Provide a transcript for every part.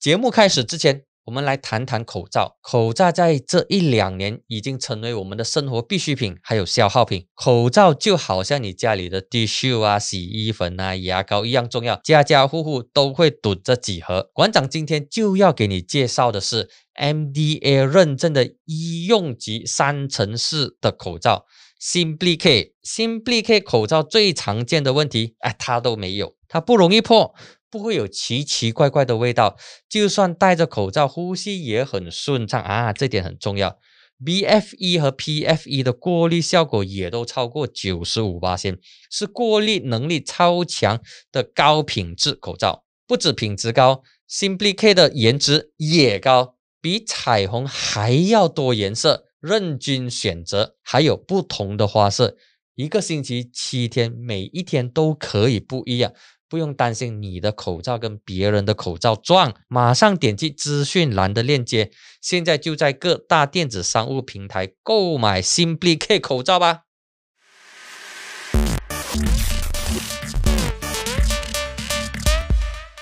节目开始之前，我们来谈谈口罩。口罩在这一两年已经成为我们的生活必需品，还有消耗品。口罩就好像你家里的 tissue 啊、洗衣粉啊、牙膏一样重要，家家户户都会囤这几盒。馆长今天就要给你介绍的是 MDA 认证的医用级三层式的口罩。Simply K，Simply K 口罩最常见的问题，哎，它都没有，它不容易破，不会有奇奇怪怪的味道，就算戴着口罩呼吸也很顺畅啊，这点很重要。BFE 和 PFE 的过滤效果也都超过九十五八千，是过滤能力超强的高品质口罩。不止品质高，Simply K 的颜值也高，比彩虹还要多颜色。任君选择，还有不同的花色，一个星期七天，每一天都可以不一样，不用担心你的口罩跟别人的口罩撞。马上点击资讯栏的链接，现在就在各大电子商务平台购买 Simply K 口罩吧。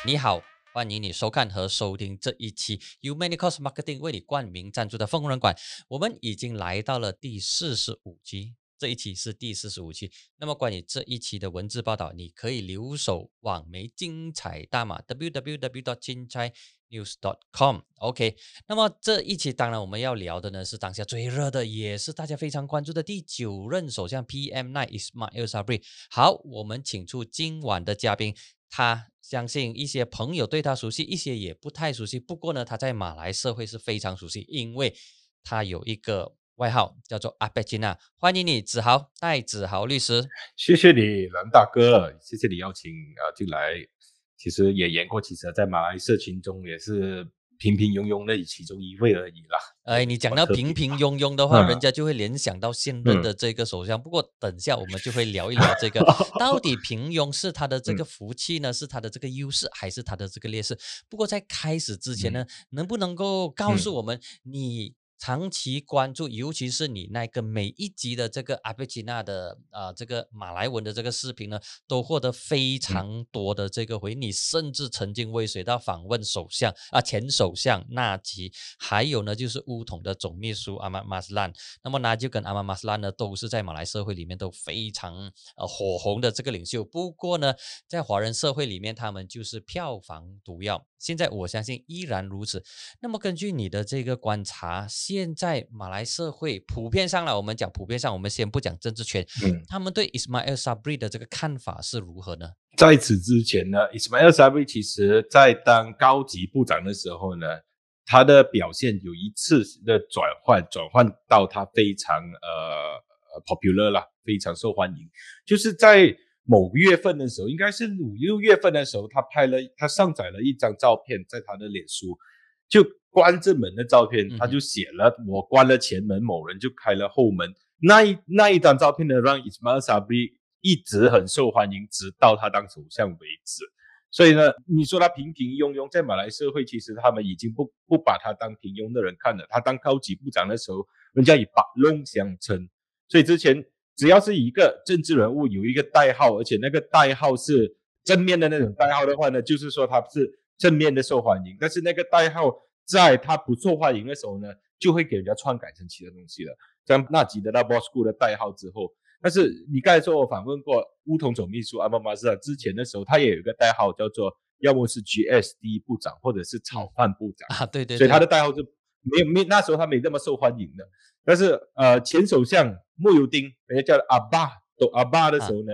你好。欢迎你收看和收听这一期 Umanicos Marketing 为你冠名赞助的疯人馆。我们已经来到了第四十五集，这一期是第四十五期。那么关于这一期的文字报道，你可以留守网媒精彩大码 www. 精彩 news.com。OK，那么这一期当然我们要聊的呢是当下最热的，也是大家非常关注的第九任首相 PM9 Ismail Sabri。好，我们请出今晚的嘉宾。他相信一些朋友对他熟悉，一些也不太熟悉。不过呢，他在马来社会是非常熟悉，因为他有一个外号叫做阿贝金娜。欢迎你，子豪，戴子豪律师。谢谢你，蓝大哥，谢谢你邀请啊进来。其实也言过其实，在马来社群中也是。平平庸庸的其中一位而已啦。哎，你讲到平平庸庸的话，人家就会联想到现任的这个首相。不过等下我们就会聊一聊这个，到底平庸是他的这个福气呢，是他的这个优势，还是他的这个劣势？不过在开始之前呢，能不能够告诉我们你？长期关注，尤其是你那个每一集的这个阿贝吉娜的啊，这个马来文的这个视频呢，都获得非常多的这个回。你甚至曾经威水到访问首相啊，前首相纳吉，还有呢就是乌统的总秘书阿玛马斯兰。那么纳吉跟阿玛马斯兰呢，都是在马来社会里面都非常呃火红的这个领袖。不过呢，在华人社会里面，他们就是票房毒药。现在我相信依然如此。那么根据你的这个观察，现在马来社会普遍上来，我们讲普遍上，我们先不讲政治圈，嗯，他们对 Ismail Sabri 的这个看法是如何呢？在此之前呢，Ismail Sabri 其实在当高级部长的时候呢，他的表现有一次的转换，转换到他非常呃 popular 啦，非常受欢迎，就是在。某月份的时候，应该是五六月份的时候，他拍了，他上载了一张照片，在他的脸书，就关着门的照片，他就写了“我关了前门，某人就开了后门”。那一那一张照片呢，让 Ismail Sabri 一直很受欢迎，直到他当首相为止。所以呢，你说他平平庸庸，在马来社会，其实他们已经不不把他当平庸的人看了。他当高级部长的时候，人家以把弄相称，所以之前。只要是一个政治人物有一个代号，而且那个代号是正面的那种代号的话呢，就是说他是正面的受欢迎。但是那个代号在他不受欢迎的时候呢，就会给人家篡改成其他东西了。像纳吉得到 Bosco 的代号之后，但是你刚才说我访问过乌统总秘书阿巴马斯之前的时候，他也有一个代号叫做要么是 GSD 部长，或者是炒饭部长啊，对对，所以他的代号是没有没那时候他没那么受欢迎的。但是呃前首相。穆尤丁，人家叫阿爸，都阿巴的时候呢，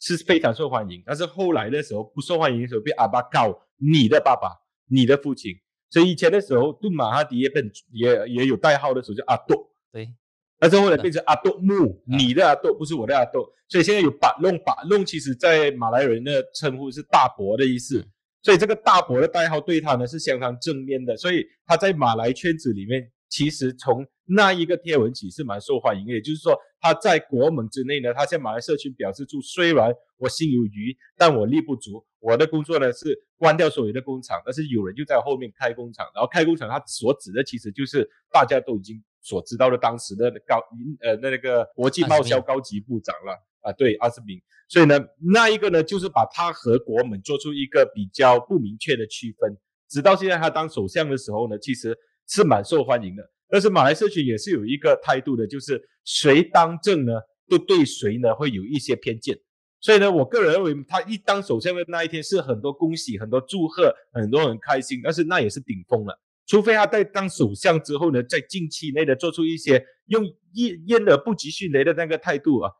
是非常受欢迎。但是后来的时候不受欢迎的时候，被阿巴告你的爸爸，你的父亲。所以以前的时候，杜马哈迪也本也也有代号的时候叫阿杜，对。但是后来变成阿斗木，你的阿斗不是我的阿斗。所以现在有巴弄巴弄，其实在马来人的称呼是大伯的意思。所以这个大伯的代号对他呢是相当正面的。所以他在马来圈子里面，其实从那一个贴文起是蛮受欢迎的，也就是说他在国门之内呢，他向马来社群表示出，虽然我心有余，但我力不足。我的工作呢是关掉所有的工厂，但是有人就在后面开工厂，然后开工厂，他所指的其实就是大家都已经所知道的当时的高呃那那个国际贸销高级部长了啊，对，阿斯明。所以呢，那一个呢就是把他和国门做出一个比较不明确的区分。直到现在他当首相的时候呢，其实是蛮受欢迎的。但是马来社群也是有一个态度的，就是谁当政呢，都对谁呢会有一些偏见。所以呢，我个人认为他一当首相的那一天是很多恭喜、很多祝贺、很多人开心，但是那也是顶峰了。除非他在当首相之后呢，在近期内的做出一些用燕燕而不及迅雷的那个态度啊，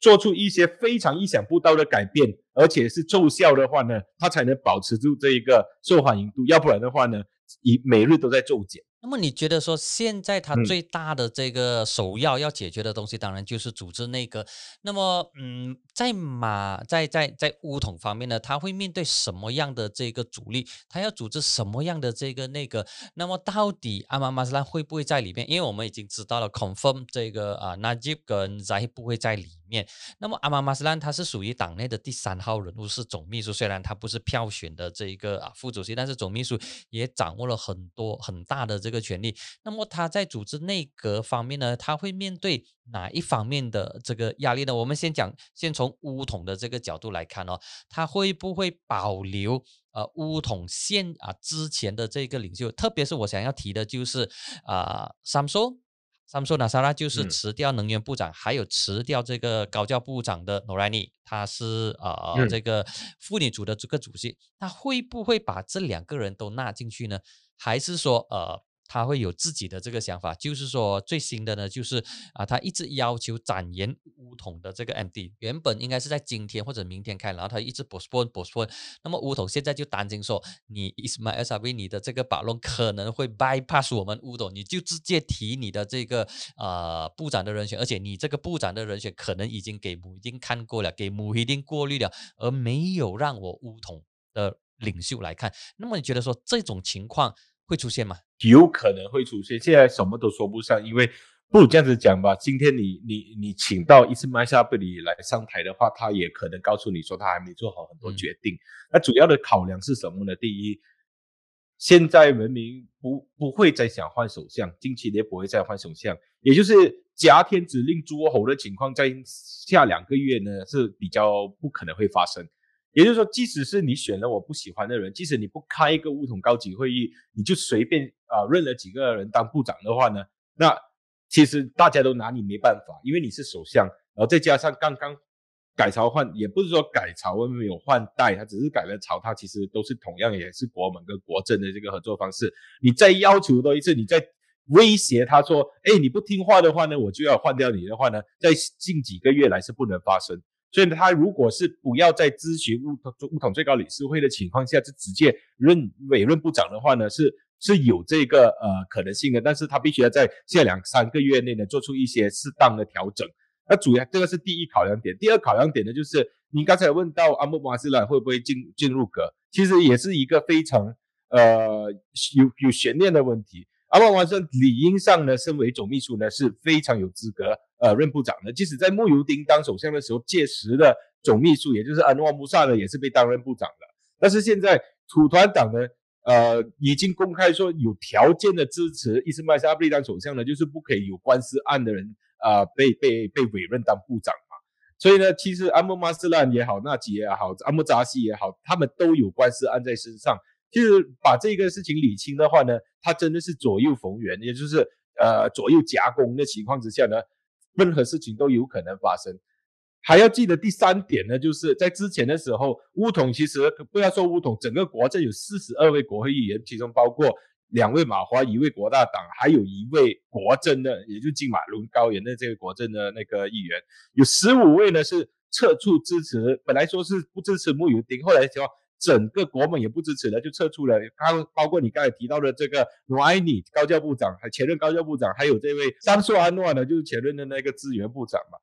做出一些非常意想不到的改变，而且是奏效的话呢，它才能保持住这一个受欢迎度。要不然的话呢，以每日都在骤减。那么你觉得说现在它最大的这个首要要解决的东西，当然就是组织内阁。那么，嗯，在马在在在乌统方面呢，他会面对什么样的这个阻力？他要组织什么样的这个内阁？那么到底阿马马斯拉会不会在里面？因为我们已经知道了，confirm 这个啊，Najib 跟 Zahid 不会在里面。那么阿马马斯兰他是属于党内的第三号人物，是总秘书。虽然他不是票选的这一个啊副主席，但是总秘书也掌握了很多很大的这个。权利，那么他在组织内阁方面呢，他会面对哪一方面的这个压力呢？我们先讲，先从乌统的这个角度来看哦，他会不会保留呃乌统现啊之前的这个领袖？特别是我想要提的就是啊，，Samso 三说纳萨拉就是辞掉能源部长，还有辞掉这个高教部长的诺莱尼，他是呃这个妇女组的这个主席，他会不会把这两个人都纳进去呢？还是说呃？他会有自己的这个想法，就是说最新的呢，就是啊，他一直要求展延乌统的这个 MD，原本应该是在今天或者明天开，然后他一直 postpone postpone，那么乌统现在就担心说，你 is my Sabri 你的这个把论可能会 bypass 我们乌统，你就直接提你的这个呃部长的人选，而且你这个部长的人选可能已经给母丁看过了，给母丁过滤了，而没有让我乌统的领袖来看，那么你觉得说这种情况？会出现吗？有可能会出现，现在什么都说不上，因为不如这样子讲吧。今天你你你请到伊斯麦沙贝里来上台的话，他也可能告诉你说他还没做好很多决定。那主要的考量是什么呢？第一，现在人民不不会再想换首相，近期也不会再换首相，也就是挟天子令诸侯的情况，在下两个月呢是比较不可能会发生。也就是说，即使是你选了我不喜欢的人，即使你不开一个乌统高级会议，你就随便啊认了几个人当部长的话呢，那其实大家都拿你没办法，因为你是首相，然后再加上刚刚改朝换，也不是说改朝没有换代，他只是改了朝，他其实都是同样也是国门跟国政的这个合作方式。你再要求多一次，你再威胁他说，哎，你不听话的话呢，我就要换掉你的话呢，在近几个月来是不能发生。所以他如果是不要在咨询乌统乌统最高理事会的情况下，就直接任委任部长的话呢，是是有这个呃可能性的。但是他必须要在下两三个月内呢做出一些适当的调整。那主要这个是第一考量点。第二考量点呢，就是你刚才问到阿姆马斯兰会不会进进入阁，其实也是一个非常呃有有悬念的问题。阿姆马斯理应上呢，身为总秘书呢是非常有资格。呃，任部长的，即使在穆尤丁当首相的时候，届时的总秘书，也就是安诺穆萨呢，也是被当任部长的。但是现在土团党呢，呃，已经公开说有条件的支持伊斯麦沙布利当首相呢，就是不可以有官司案的人啊，被被被委任当部长嘛。所以呢，其实阿姆马斯兰也好，纳吉也好，阿姆扎西也好，他们都有官司案在身上。其实把这个事情理清的话呢，他真的是左右逢源，也就是呃左右夹攻的情况之下呢。任何事情都有可能发生，还要记得第三点呢，就是在之前的时候，乌统其实不要说乌统，整个国政有四十二位国会议员，其中包括两位马华，一位国大党，还有一位国政的，也就金马伦高原的这个国政的那个议员，有十五位呢是撤出支持，本来说是不支持穆尤丁，后来说。整个国盟也不支持了，就撤出了。刚包括你刚才提到的这个努埃尼高教部长，还前任高教部长，还有这位桑索安诺呢，就是前任的那个资源部长嘛。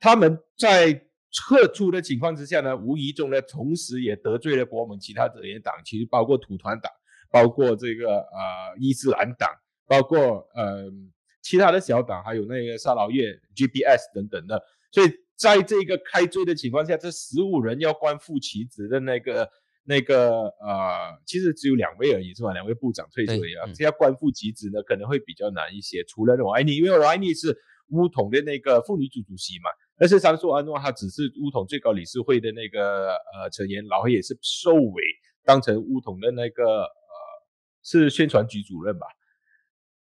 他们在撤出的情况之下呢，无疑中呢，同时也得罪了国盟其他野党，其实包括土团党，包括这个呃伊斯兰党，包括呃其他的小党，还有那个沙劳越 GPS 等等的。所以在这个开罪的情况下，这十五人要官复其职的那个。那个呃，其实只有两位而已，是吧？两位部长退出了，这要官复其职呢，可能会比较难一些。除了罗埃尼，因为罗埃尼是乌统的那个妇女组主席嘛，但是桑索安诺他只是乌统最高理事会的那个呃成员，然后也是受委当成乌统的那个呃是宣传局主任吧？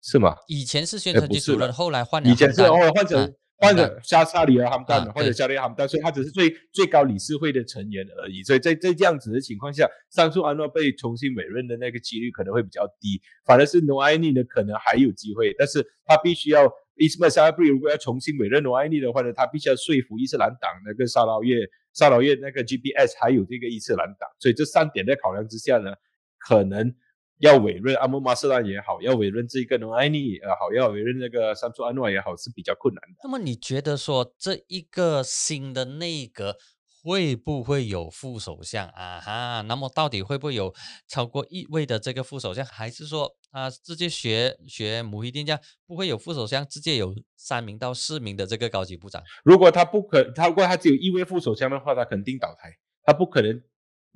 是吗？以前是宣传局主任，后来换了。以前是哦，换成换者加沙里尔哈姆丹或者加里尔哈姆丹，所以他只是最最高理事会的成员而已。所以在在这样子的情况下，上述安诺被重新委任的那个几率可能会比较低，反而是诺埃尼呢可能还有机会，但是他必须要伊斯麦沙布里如果要重新委任诺埃尼的话呢，他必须要说服伊斯兰党那个沙劳越沙劳越那个 GPS 还有这个伊斯兰党，所以这三点在考量之下呢，可能。要委任阿姆马斯兰也好，要委任这个努埃尼也好，要委任那个山苏安诺也好，是比较困难的。那么你觉得说这一个新的内阁会不会有副首相啊？哈，那么到底会不会有超过一位的这个副首相，还是说啊直接学学母一定价不会有副首相，直接有三名到四名的这个高级部长？如果他不可，他如果他只有一位副首相的话，他肯定倒台，他不可能。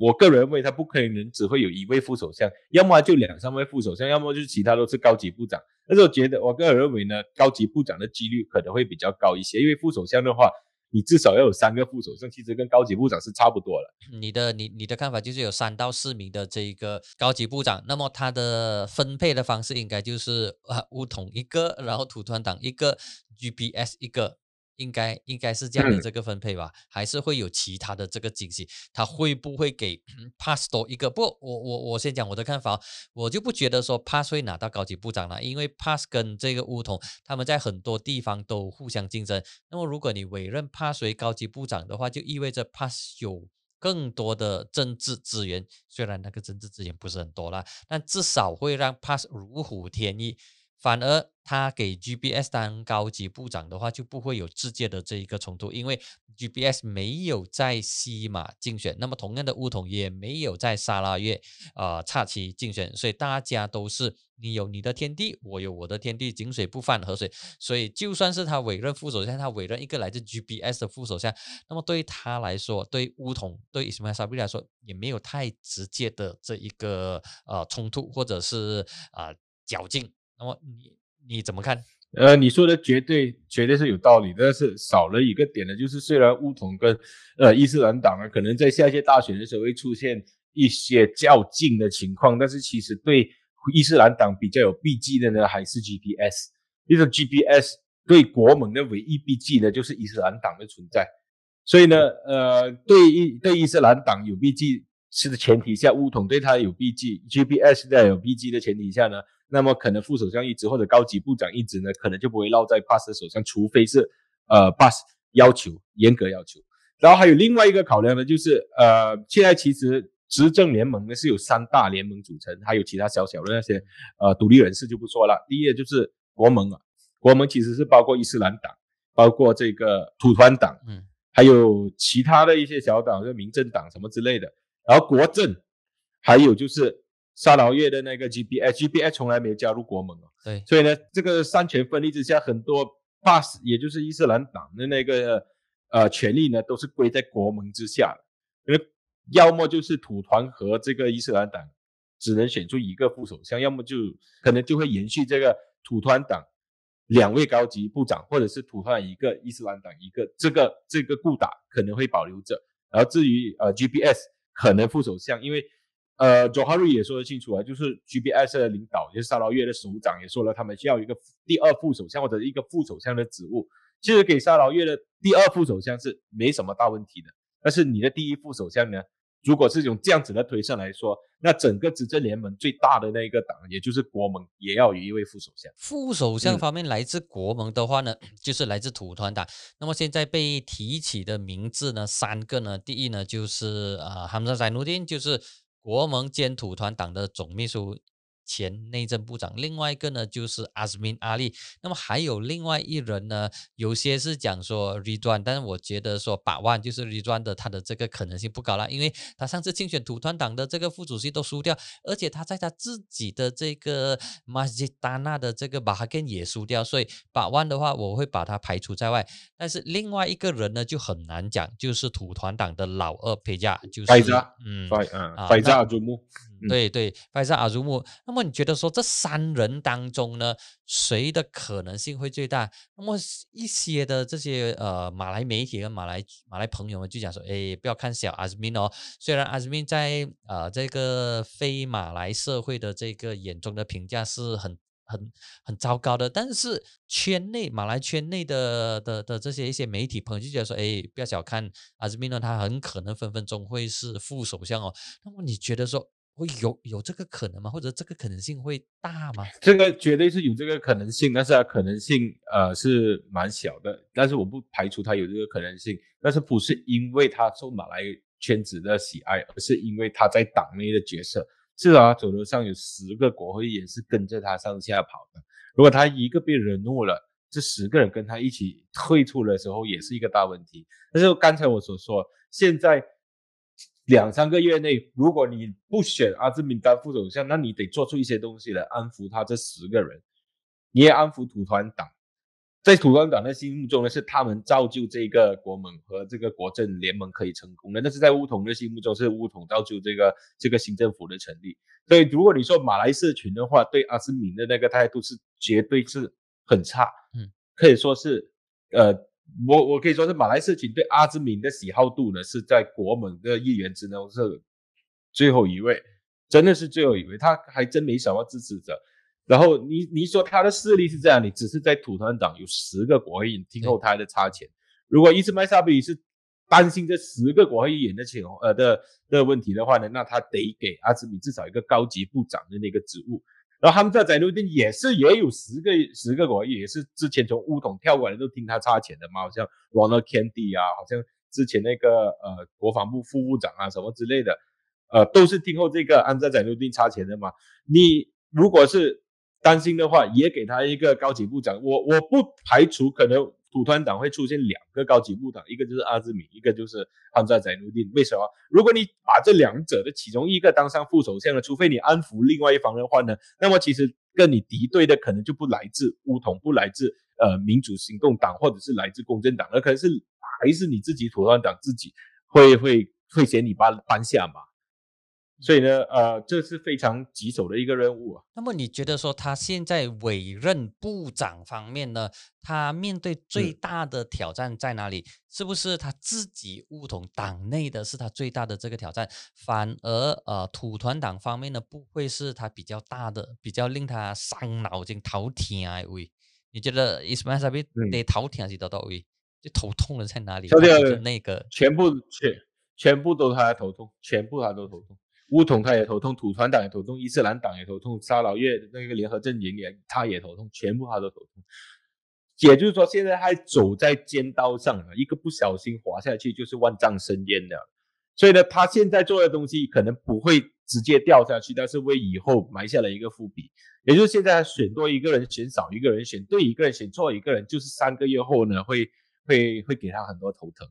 我个人认为他不可能只会有一位副首相，要么就两三位副首相，要么就是其他都是高级部长。但是我觉得，我个人认为呢，高级部长的几率可能会比较高一些，因为副首相的话，你至少要有三个副首相，其实跟高级部长是差不多了。你的你你的看法就是有三到四名的这一个高级部长，那么他的分配的方式应该就是啊乌统一个，然后土团党一个，GPS 一个。应该应该是这样的这个分配吧，还是会有其他的这个惊喜？他会不会给 Pass 多一个？不，我我我先讲我的看法，我就不觉得说 Pass 会拿到高级部长了，因为 Pass 跟这个乌统他们在很多地方都互相竞争。那么如果你委任 Pass 为高级部长的话，就意味着 Pass 有更多的政治资源，虽然那个政治资源不是很多啦，但至少会让 Pass 如虎添翼。反而他给 GBS 当高级部长的话，就不会有直接的这一个冲突，因为 GBS 没有在西马竞选，那么同样的乌统也没有在沙拉越啊岔旗竞选，所以大家都是你有你的天地，我有我的天地，井水不犯河水，所以就算是他委任副首相，他委任一个来自 GBS 的副首相，那么对他来说，对乌统对伊斯麦沙比来说，也没有太直接的这一个呃冲突或者是啊较劲。那么你你怎么看？呃，你说的绝对绝对是有道理，但是少了一个点呢，就是虽然乌统跟呃伊斯兰党啊，可能在下届大选的时候会出现一些较劲的情况，但是其实对伊斯兰党比较有避忌的呢，还是 GPS。因为 GPS 对国盟的唯一避忌呢，就是伊斯兰党的存在。所以呢，呃，对伊对伊斯兰党有避忌是的前提下，乌统对他有避忌，GPS 在有避忌的前提下呢。那么可能副首相一职或者高级部长一职呢，可能就不会落在 Pass 的手上，除非是呃 Pass 要求严格要求。然后还有另外一个考量呢，就是呃现在其实执政联盟呢是有三大联盟组成，还有其他小小的那些呃独立人士就不说了。第一就是国盟啊，国盟其实是包括伊斯兰党，包括这个土团党，嗯，还有其他的一些小党，就民政党什么之类的。然后国政，还有就是。沙劳越的那个 GBS，GBS 从来没有加入国盟哦。对，所以呢，这个三权分立之下，很多 Pass，也就是伊斯兰党的那个呃权力呢，都是归在国盟之下的。因为要么就是土团和这个伊斯兰党只能选出一个副首相，要么就可能就会延续这个土团党两位高级部长，或者是土团一个伊斯兰党一个，这个这个固打可能会保留着。然后至于呃 GBS 可能副首相，因为。呃，佐哈瑞也说得清楚啊，就是 GBS 的领导，也是沙劳越的首长也说了，他们需要一个第二副首相或者一个副首相的职务。其实给沙劳越的第二副首相是没什么大问题的，但是你的第一副首相呢，如果是用这样子的推算来说，那整个执政联盟最大的那一个党，也就是国盟，也要有一位副首相。副首相方面来自国盟的话呢，就是来自土团党。那么现在被提起的名字呢，三个呢，第一呢就是呃，哈姆萨塞努丁，就是。国盟兼土团党的总秘书。前内政部长，另外一个呢就是阿斯敏阿利，那么还有另外一人呢，有些是讲说 e d 但是我觉得说百万就是 e d 的，他的这个可能性不高了，因为他上次竞选土团党的这个副主席都输掉，而且他在他自己的这个马吉达纳的这个巴哈根也输掉，所以百万的话我会把他排除在外。但是另外一个人呢就很难讲，就是土团党的老二佩加，就是嗯，费啊，费扎阿祖木。对对，拜萨阿如木。那么你觉得说这三人当中呢，谁的可能性会最大？那么一些的这些呃马来媒体跟马来马来朋友们就讲说，哎，不要看小阿兹敏哦，虽然阿兹敏在呃这个非马来社会的这个眼中的评价是很。很很糟糕的，但是圈内马来圈内的的的这些一些媒体朋友就觉得说，哎，不要小看阿兹米诺，他很可能分分钟会是副首相哦。那么你觉得说会有有这个可能吗？或者这个可能性会大吗？这个绝对是有这个可能性，但是它可能性呃是蛮小的。但是我不排除他有这个可能性，但是不是因为他受马来圈子的喜爱，而是因为他在党内的角色。至少他走头上有十个国会议员是跟着他上下跑的。如果他一个被惹怒了，这十个人跟他一起退出的时候，也是一个大问题。但是刚才我所说，现在两三个月内，如果你不选阿兹敏当副首相，那你得做出一些东西来安抚他这十个人，你也安抚土团党。在土团党的心目中呢，是他们造就这个国盟和这个国政联盟可以成功的。但是在乌统的心目中，是乌统造就这个这个新政府的成立。所以，如果你说马来社群的话，对阿斯敏的那个态度是绝对是很差，嗯，可以说是，呃，我我可以说是马来社群对阿兹敏的喜好度呢，是在国盟的议员之中是最后一位，真的是最后一位，他还真没什么支持者。然后你你说他的势力是这样，你只是在土团党有十个国会议员听候他的差遣。如果伊斯麦沙比是担心这十个国会议员的情呃的的问题的话呢，那他得给阿兹米至少一个高级部长的那个职务。然后他们在在路丁也是也有十个十个国，也是之前从乌统跳过来都听他差钱的嘛，好像 Ronald Kennedy 啊，好像之前那个呃国防部副部长啊什么之类的，呃都是听候这个安在在路丁差钱的嘛。你如果是担心的话，也给他一个高级部长。我我不排除可能土团党会出现两个高级部长，一个就是阿兹米，一个就是汉扎宰努丁。为什么？如果你把这两者的其中一个当上副首相了，除非你安抚另外一方的话呢，那么其实跟你敌对的可能就不来自乌统，不来自呃民主行动党，或者是来自公正党，而可能是还是你自己土团党自己会会会嫌你搬搬下马。所以呢，呃，这是非常棘手的一个任务啊。那么你觉得说他现在委任部长方面呢，他面对最大的挑战在哪里？是不是他自己乌统党内的是他最大的这个挑战？反而呃，土团党方面呢，不会是他比较大的、比较令他伤脑筋、头疼啊位？你觉得伊斯曼沙比得头疼是得到位？就头痛的在哪里？就是那个全部全全部都他头痛，全部他都头痛。乌统他也头痛，土团党也头痛，伊斯兰党也头痛，沙老越那个联合阵营也他也头痛，全部他都头痛。也就是说，现在还走在尖刀上了，一个不小心滑下去就是万丈深渊的。所以呢，他现在做的东西可能不会直接掉下去，但是为以后埋下了一个伏笔。也就是现在选多一个人，选少一个人，选对一个人，选错一个人，就是三个月后呢，会会会给他很多头疼。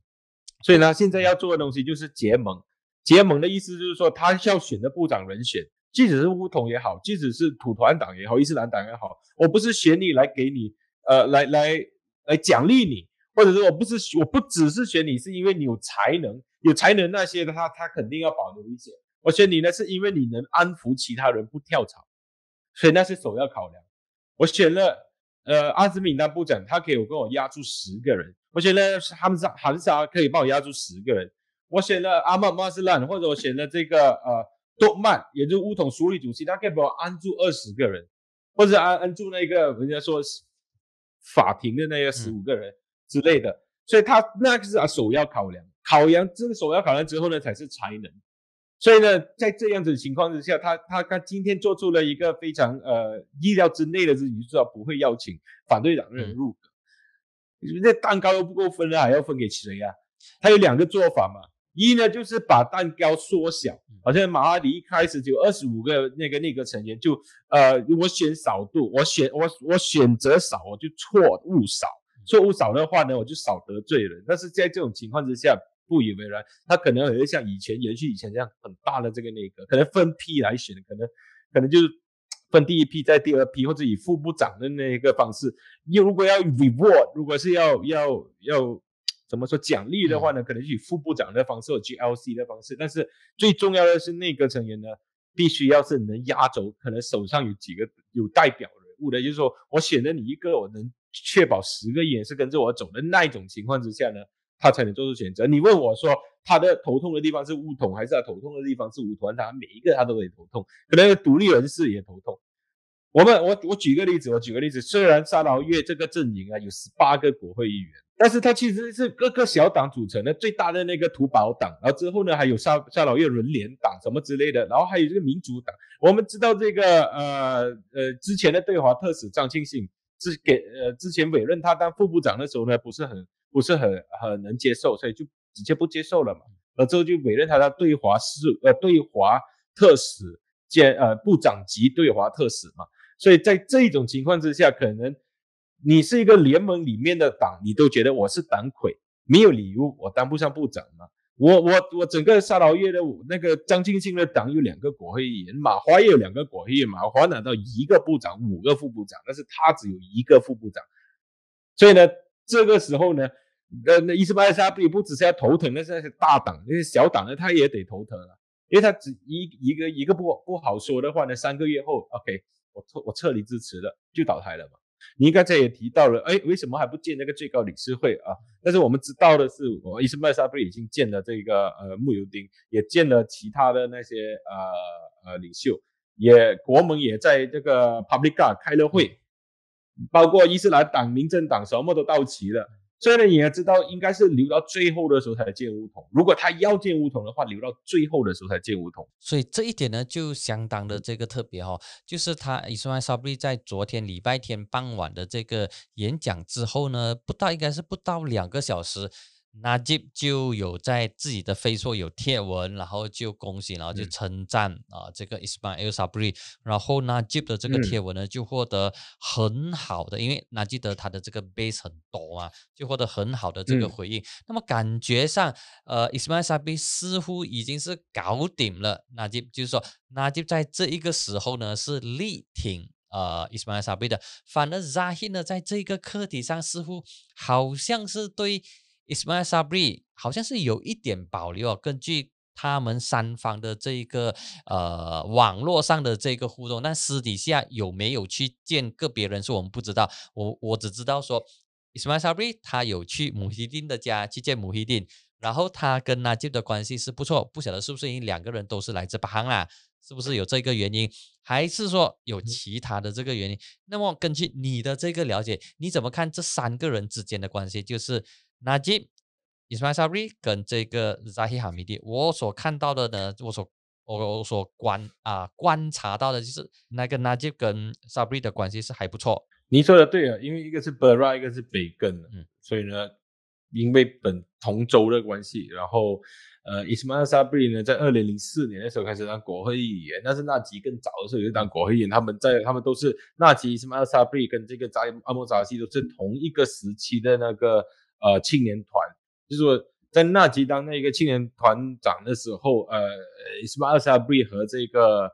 所以呢，现在要做的东西就是结盟。结盟的意思就是说，他要选的部长人选，即使是乌统也好，即使是土团党也好，伊斯兰党也好，我不是选你来给你，呃，来来来奖励你，或者说我不是我不只是选你，是因为你有才能，有才能那些的他他肯定要保留一些。我选你呢，是因为你能安抚其他人不跳槽，所以那是首要考量。我选了呃阿兹敏当部长，他可以跟我压住十个人；我选了哈姆沙哈姆沙可以帮我压住十个人。我选了阿曼马斯兰，或者我选了这个呃多曼，也就是乌统署理主席，他可以把我安住二十个人，或者安安住那个人家说法庭的那个十五个人之类的。所以他那个是啊首要考量，考量这个首要考量之后呢，才是才能。所以呢，在这样子的情况之下，他他他今天做出了一个非常呃意料之内的事情，就是说不会邀请反对党的人入阁。那蛋糕又不够分了，还要分给谁呀？他有两个做法嘛。一呢，就是把蛋糕缩小，好像马哈迪一开始就二十五个那个那个成员，就呃，我选少度，我选我我选择少，我就错误少，错误少的话呢，我就少得罪人。但是在这种情况之下，不以为然，他可能会像以前延续以前这样很大的这个那个，可能分批来选，可能可能就是分第一批，在第二批，或者以副部长的那一个方式。又如果要 reward，如果是要要要。怎么说奖励的话呢？可能以副部长的方式或 GLC 的方式，但是最重要的是内阁成员呢，必须要是能压轴，可能手上有几个有代表人物的，就是说我选了你一个，我能确保十个人是跟着我走的那一种情况之下呢，他才能做出选择。你问我说他的头痛的地方是乌统，还是他头痛的地方是舞团？他每一个他都会头痛，可能独立人士也头痛。我们我我举个例子，我举个例子，虽然沙劳越这个阵营啊有十八个国会议员，但是他其实是各个小党组成的，最大的那个土保党，然后之后呢还有沙沙劳越轮联党什么之类的，然后还有这个民主党。我们知道这个呃呃之前的对华特使张庆信，之给呃之前委任他当副部长的时候呢，不是很不是很很能接受，所以就直接不接受了嘛，然后之后就委任他当对华事呃对华特使兼呃部长级对华特使嘛。所以在这种情况之下，可能你是一个联盟里面的党，你都觉得我是党魁，没有理由我当不上部长嘛。我我我整个沙劳越的那个张庆信的党有两个国会议员，马华也有两个国会议员，马华拿到一个部长，五个副部长，但是他只有一个副部长。所以呢，这个时候呢，呃，那伊斯迈沙比不只是要头疼那些大党，那些小党呢，他也得头疼了，因为他只一一个一个不不好说的话呢，三个月后，OK。我撤我撤离支持了，就倒台了嘛。您刚才也提到了，哎，为什么还不建那个最高理事会啊？但是我们知道的是，我伊斯麦沙布已经建了这个呃穆尤丁，也建了其他的那些呃呃领袖，也国盟也在这个 Publica 开了会，包括伊斯兰党、民政党什么都到齐了。所以呢，你要知道，应该是留到最后的时候才建梧桐。如果他要建梧桐的话，留到最后的时候才建梧桐。所以这一点呢，就相当的这个特别哈，就是他伊斯兰沙布利在昨天礼拜天傍晚的这个演讲之后呢，不到应该是不到两个小时。那 Jib 就有在自己的 Facebook 有贴文，然后就恭喜，然后就称赞啊这个 Ismail Sabri，然后呢 Jib 的这个贴文呢就获得很好的，因为那记得他的这个 base 很多啊，就获得很好的这个回应。那么感觉上，呃，Ismail Sabri 似乎已经是搞定了。那 Jib 就是说，那 Jib 在这一个时候呢是力挺呃 Ismail Sabri 的，反而 Zahid 呢在这个课题上似乎好像是对。Ismail Sabri 好像是有一点保留哦。根据他们三方的这一个呃网络上的这个互动，但私底下有没有去见个别人，是我们不知道。我我只知道说，Ismail Sabri 他有去穆希丁的家去见穆希丁，然后他跟纳吉的关系是不错。不晓得是不是因为两个人都是来自巴哈啦，是不是有这个原因，还是说有其他的这个原因？那么根据你的这个了解，你怎么看这三个人之间的关系？就是。纳吉、伊斯迈沙布里跟这个 zai hamidi，我所看到的呢，我所我我所观啊观察到的就是那个纳吉跟沙布里的关系是还不错。你说的对啊，因为一个是 Bera，一个是北根，嗯，所以呢，因为本同州的关系，然后呃，伊斯迈沙布里呢，在二零零四年的时候开始当国会议员，但是纳吉更早的时候就当国会议员，他们在他们都是纳吉、伊斯迈沙布里跟这个扎阿莫扎西都是同一个时期的那个。呃，青年团就是说，在纳吉当那个青年团长的时候，呃，伊斯马尔萨布里和这个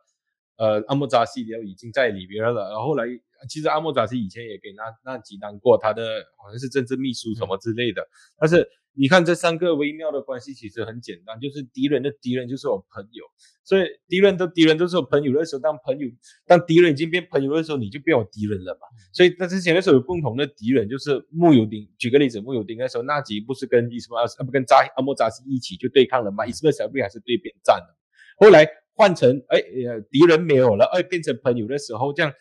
呃阿莫扎西都已经在里边了。然后后来，其实阿莫扎西以前也给纳纳吉当过他的好像是政治秘书什么之类的，但是。你看这三个微妙的关系其实很简单，就是敌人的敌人就是我朋友，所以敌人的敌人都是我朋友的时候，当朋友当敌人已经变朋友的时候，你就变我敌人了嘛。所以他之前的时候有共同的敌人，就是穆尤丁。举个例子，穆尤丁那时候纳吉不是跟伊斯马啊不跟扎阿莫扎西一起就对抗了嘛？伊斯马小布还是对边站的。后来换成哎敌人没有了，哎变成朋友的时候，这样。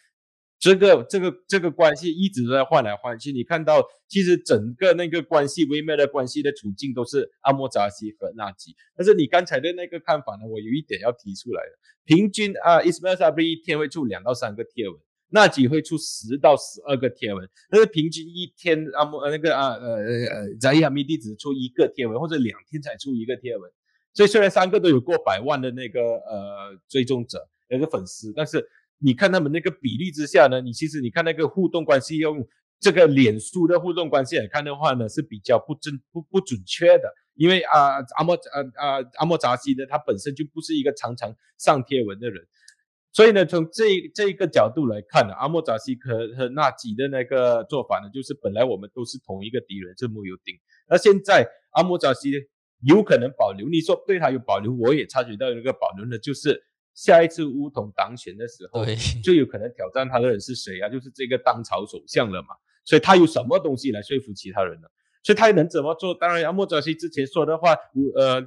这个这个这个关系一直都在换来换去，你看到其实整个那个关系微妙的关系的处境都是阿莫扎西和纳吉。但是你刚才的那个看法呢，我有一点要提出来的，平均啊，Ismail Sabri 一天会出两到三个贴文，纳吉会出十到十二个贴文，但是平均一天阿莫那个啊呃呃扎伊哈米蒂只出一个贴文，或者两天才出一个贴文。所以虽然三个都有过百万的那个呃追踪者那个粉丝，但是。你看他们那个比例之下呢，你其实你看那个互动关系，用这个脸书的互动关系来看的话呢，是比较不准不不准确的，因为啊阿莫呃啊阿莫扎西呢，他本身就不是一个常常上贴文的人，所以呢，从这这一个角度来看呢，阿莫扎西和和纳吉的那个做法呢，就是本来我们都是同一个敌人，是木有丁，那现在阿莫扎西有可能保留，你说对他有保留，我也察觉到一个保留的，就是。下一次乌统当选的时候对，最有可能挑战他的人是谁啊？就是这个当朝首相了嘛。所以他有什么东西来说服其他人呢？所以他能怎么做？当然，阿莫扎西之前说的话，呃，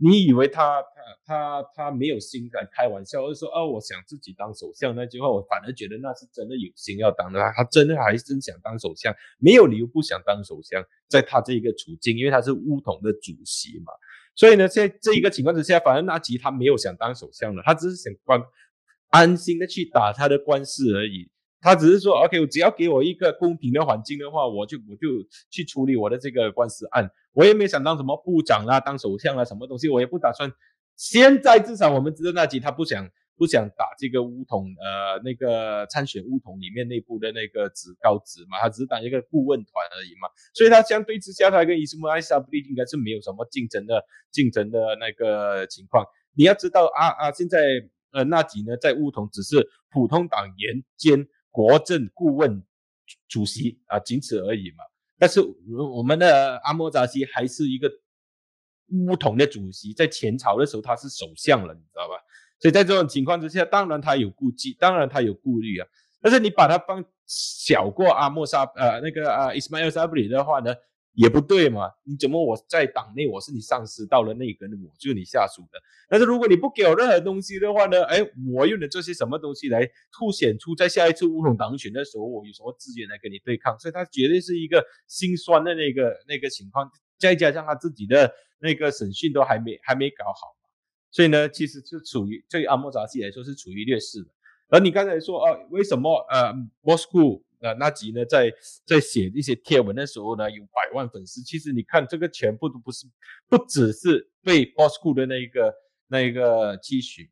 你以为他他他他没有心敢开玩笑，或者说哦，我想自己当首相那句话，我反而觉得那是真的有心要当的，他真的还真想当首相，没有理由不想当首相，在他这一个处境，因为他是乌统的主席嘛。所以呢，在这一个情况之下，反而纳吉他没有想当首相了，他只是想关安心的去打他的官司而已。他只是说，OK，我只要给我一个公平的环境的话，我就我就去处理我的这个官司案。我也没想当什么部长啦，当首相啦，什么东西，我也不打算。现在至少我们知道，纳吉他不想不想打这个乌统，呃，那个参选乌统里面内部的那个职高职嘛，他只是当一个顾问团而已嘛。所以他相对之下，他跟伊斯姆埃萨布利应该是没有什么竞争的竞争的那个情况。你要知道啊啊，现在呃纳吉呢在乌统只是普通党员兼。国政顾问主席啊，仅此而已嘛。但是我们的阿莫扎西还是一个乌统的主席，在前朝的时候他是首相了，你知道吧？所以在这种情况之下，当然他有顾忌，当然他有顾虑啊。但是你把他放小过阿莫沙呃那个啊伊斯迈尔沙布里的话呢？也不对嘛？你怎么我在党内我是你上司，到了内阁我就是你下属的。但是如果你不给我任何东西的话呢？哎，我用的这些什么东西来凸显出在下一次乌统党选的时候我有什么资源来跟你对抗？所以他绝对是一个心酸的那个那个情况，再加上他自己的那个审讯都还没还没搞好嘛，所以呢，其实是处于对阿莫扎西来说是处于劣势的。而你刚才说哦，为什么呃莫斯科？那那集呢，在在写一些贴文的时候呢，有百万粉丝。其实你看，这个全部都不是，不只是被 boss cool 的那一个那一个期许，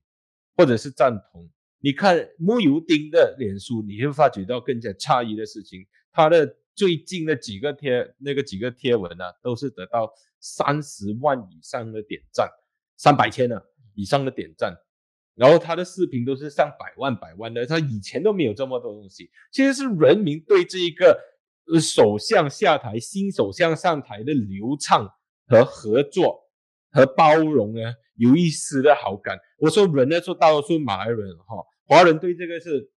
或者是赞同。你看木油丁的脸书，你会发觉到更加诧异的事情。他的最近的几个贴，那个几个贴文呢，都是得到三十万以上的点赞，三百千呢以上的点赞。然后他的视频都是上百万、百万的，他以前都没有这么多东西。其实是人民对这一个呃首相下台、新首相上台的流畅和合作和包容呢，有一丝的好感。我说人呢，说大多数马来人哈，华人对这个是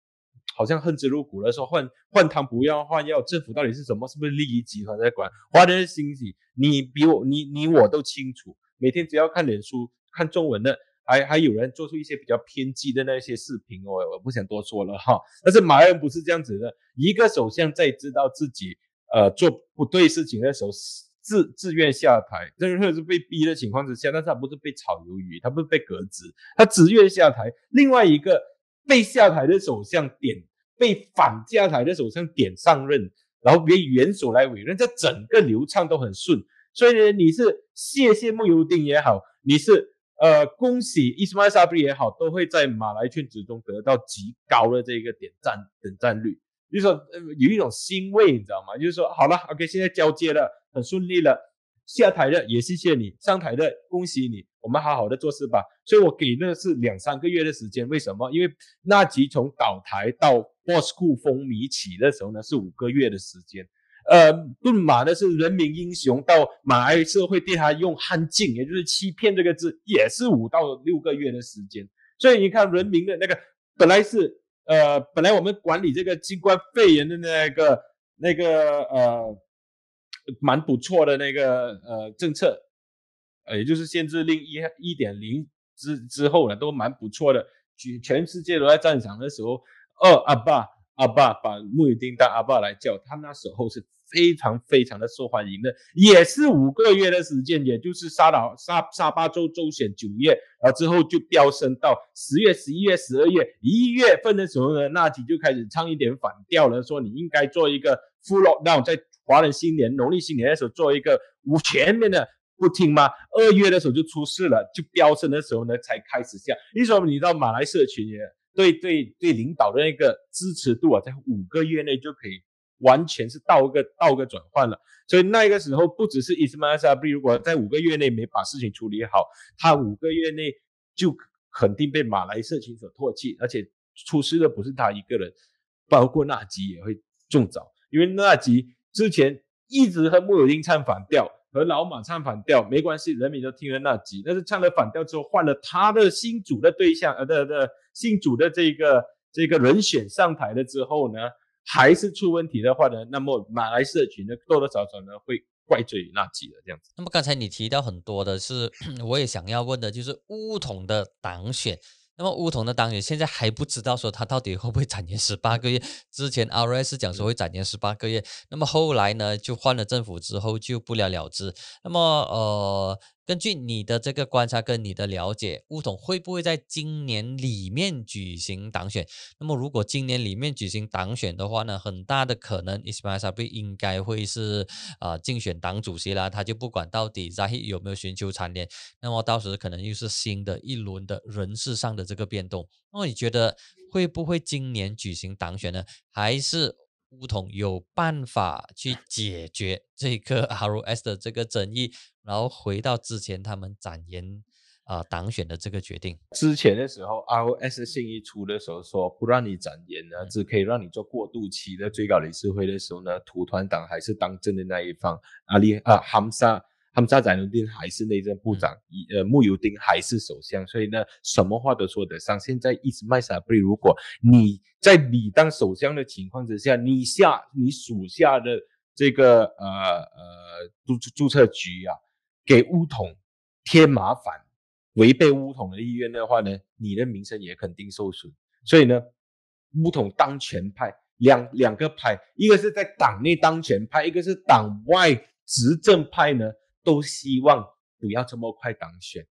好像恨之入骨的，说换换汤不要换药，政府到底是什么？是不是利益集团在管？华人的心理，你比我、你、你我都清楚。每天只要看脸书、看中文的。还还有人做出一些比较偏激的那些视频，我我不想多说了哈。但是马来人不是这样子的，一个首相在知道自己呃做不对事情的时候自自愿下台，这个是被逼的情况之下，但是他不是被炒鱿鱼，他不是被革职，他自愿下台。另外一个被下台的首相点被反下台的首相点上任，然后别元首来委任，这整个流畅都很顺。所以呢，你是谢谢穆尤丁也好，你是。呃，恭喜伊斯迈沙布也好，都会在马来圈子中得到极高的这个点赞点赞率。就是说，呃，有一种欣慰，你知道吗？就是说，好了，OK，现在交接了，很顺利了，下台的也谢谢你，上台的恭喜你，我们好好的做事吧。所以我给的是两三个月的时间，为什么？因为纳吉从倒台到 Boss 库风靡起的时候呢，是五个月的时间。呃，顿马呢是人民英雄，到马来社会对他用汉镜，也就是欺骗这个字，也是五到六个月的时间。所以你看，人民的那个本来是呃，本来我们管理这个新冠肺炎的那个那个呃，蛮不错的那个呃政策，呃，也就是限制令一一点零之之后呢，都蛮不错的。全全世界都在赞赏的时候，二阿爸。阿爸把穆罕丁当阿爸来叫，他那时候是非常非常的受欢迎的，也是五个月的时间，也就是沙岛沙沙巴州州选九月，然后之后就飙升到十月、十一月、十二月，一月份的时候呢，纳吉就开始唱一点反调了，说你应该做一个 full lockdown，在华人新年、农历新年的时候做一个无全面的，不听吗？二月的时候就出事了，就飙升的时候呢才开始下，你说你到马来社群也。对对对，领导的那个支持度啊，在五个月内就可以完全是倒个倒个转换了。所以那个时候，不只是伊斯曼沙布，如果在五个月内没把事情处理好，他五个月内就肯定被马来社群所唾弃。而且出事的不是他一个人，包括纳吉也会中招，因为纳吉之前一直和穆尔丁唱反调，和老马唱反调没关系，人民都听了那集。但是唱了反调之后，换了他的新主的对象，呃的的新主的这个这个人选上台了之后呢，还是出问题的话呢，那么马来社群呢多多少少呢会怪罪于那集的这样子。那么刚才你提到很多的是，我也想要问的就是乌统的党选。那么乌统的党员现在还不知道说他到底会不会展延十八个月。之前 RS 讲说会展延十八个月，那么后来呢就换了政府之后就不了了之。那么呃。根据你的这个观察跟你的了解，乌统会不会在今年里面举行党选？那么如果今年里面举行党选的话呢，很大的可能 Ismail s a b i 应该会是啊竞选党主席啦。他就不管到底 Zahi 有没有寻求参联，那么到时可能又是新的一轮的人事上的这个变动。那么你觉得会不会今年举行党选呢？还是乌统有办法去解决这个 ROS 的这个争议？然后回到之前他们展言啊党选的这个决定，之前的时候，ROS 信一出的时候说不让你展言呢，只可以让你做过渡期的最高理事会的时候呢，土团党还是当政的那一方，阿里啊哈姆萨哈萨宰努丁还是内政部长，呃穆尤丁还是首相，所以呢什么话都说得上。现在伊斯麦萨布里，如果你在你当首相的情况之下，你下你属下的这个呃呃注注册局啊。给乌统添麻烦，违背乌统的意愿的话呢，你的名声也肯定受损。所以呢，乌统当权派两两个派，一个是在党内当权派，一个是党外执政派呢，都希望不要这么快当选，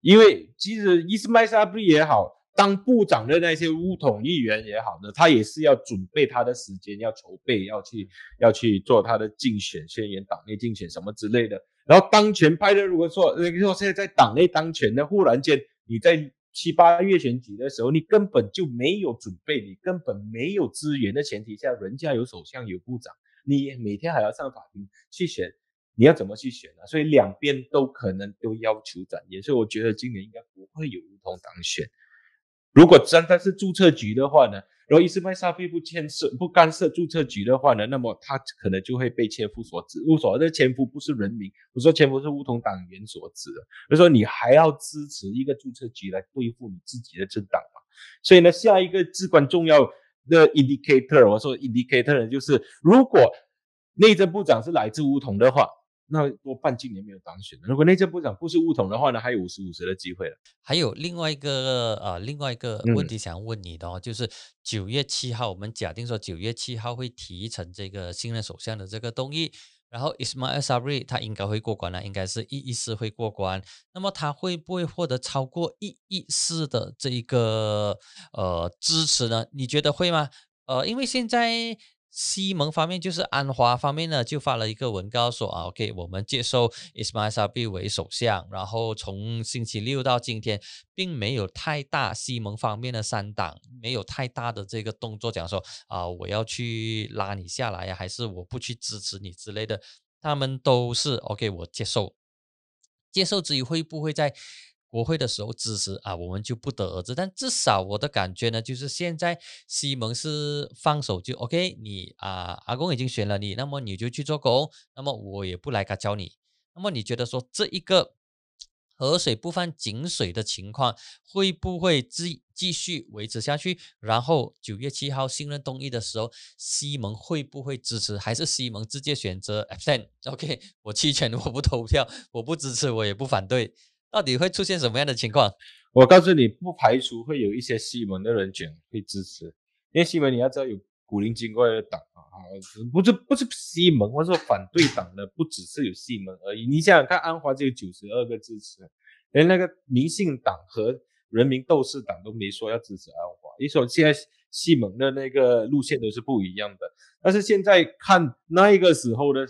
因为即使伊斯麦沙布也好。当部长的那些乌统议员也好呢，他也是要准备他的时间，要筹备，要去要去做他的竞选宣言、党内竞选什么之类的。然后当权派的，如果说那个说现在在党内当权的，忽然间你在七八月选举的时候，你根本就没有准备，你根本没有资源的前提下，人家有首相有部长，你每天还要上法庭去选，你要怎么去选呢？所以两边都可能都要求展延，所以我觉得今年应该不会有乌统党选。如果真的是注册局的话呢，如果伊斯麦沙菲不牵涉、不干涉注册局的话呢，那么他可能就会被千夫所指。乌所谓的千夫不是人民，我说千夫是乌统党员所指的。就说你还要支持一个注册局来对付你自己的政党嘛？所以呢，下一个至关重要的 indicator，我说 indicator 就是，如果内政部长是来自乌统的话。那多半今年没有当选如果内政部长不是乌统的话呢，还有五十五十的机会了。还有另外一个呃，另外一个问题想问你的哦，就是九月七号，我们假定说九月七号会提成这个新任首相的这个动议，然后 Ismail Sabri 他应该会过关了，应该是一亿四会过关。那么他会不会获得超过一亿四的这一个呃支持呢？你觉得会吗？呃，因为现在。西蒙方面就是安华方面呢，就发了一个文告说啊，OK，我们接受 Ismail Sabri 为首相，然后从星期六到今天，并没有太大西蒙方面的三党没有太大的这个动作，讲说啊，我要去拉你下来呀，还是我不去支持你之类的，他们都是 OK，我接受，接受之余会不会在？国会的时候支持啊，我们就不得而知。但至少我的感觉呢，就是现在西蒙是放手就 OK，你啊阿公已经选了你，那么你就去做工，那么我也不来他教你。那么你觉得说这一个河水不犯井水的情况会不会继继续维持下去？然后九月七号新任动议的时候，西蒙会不会支持？还是西蒙直接选择 abstain？OK，我弃权，我不投票，我不支持，我也不反对。到底会出现什么样的情况？我告诉你，不排除会有一些西门的人选会支持，因为西门你要知道有古灵精怪的党啊，不是不是西门，或者说反对党的不只是有西门而已。你想想看，安华只有九十二个支持，连那个民信党和人民斗士党都没说要支持安华。你说现在西门的那个路线都是不一样的，但是现在看那一个时候的。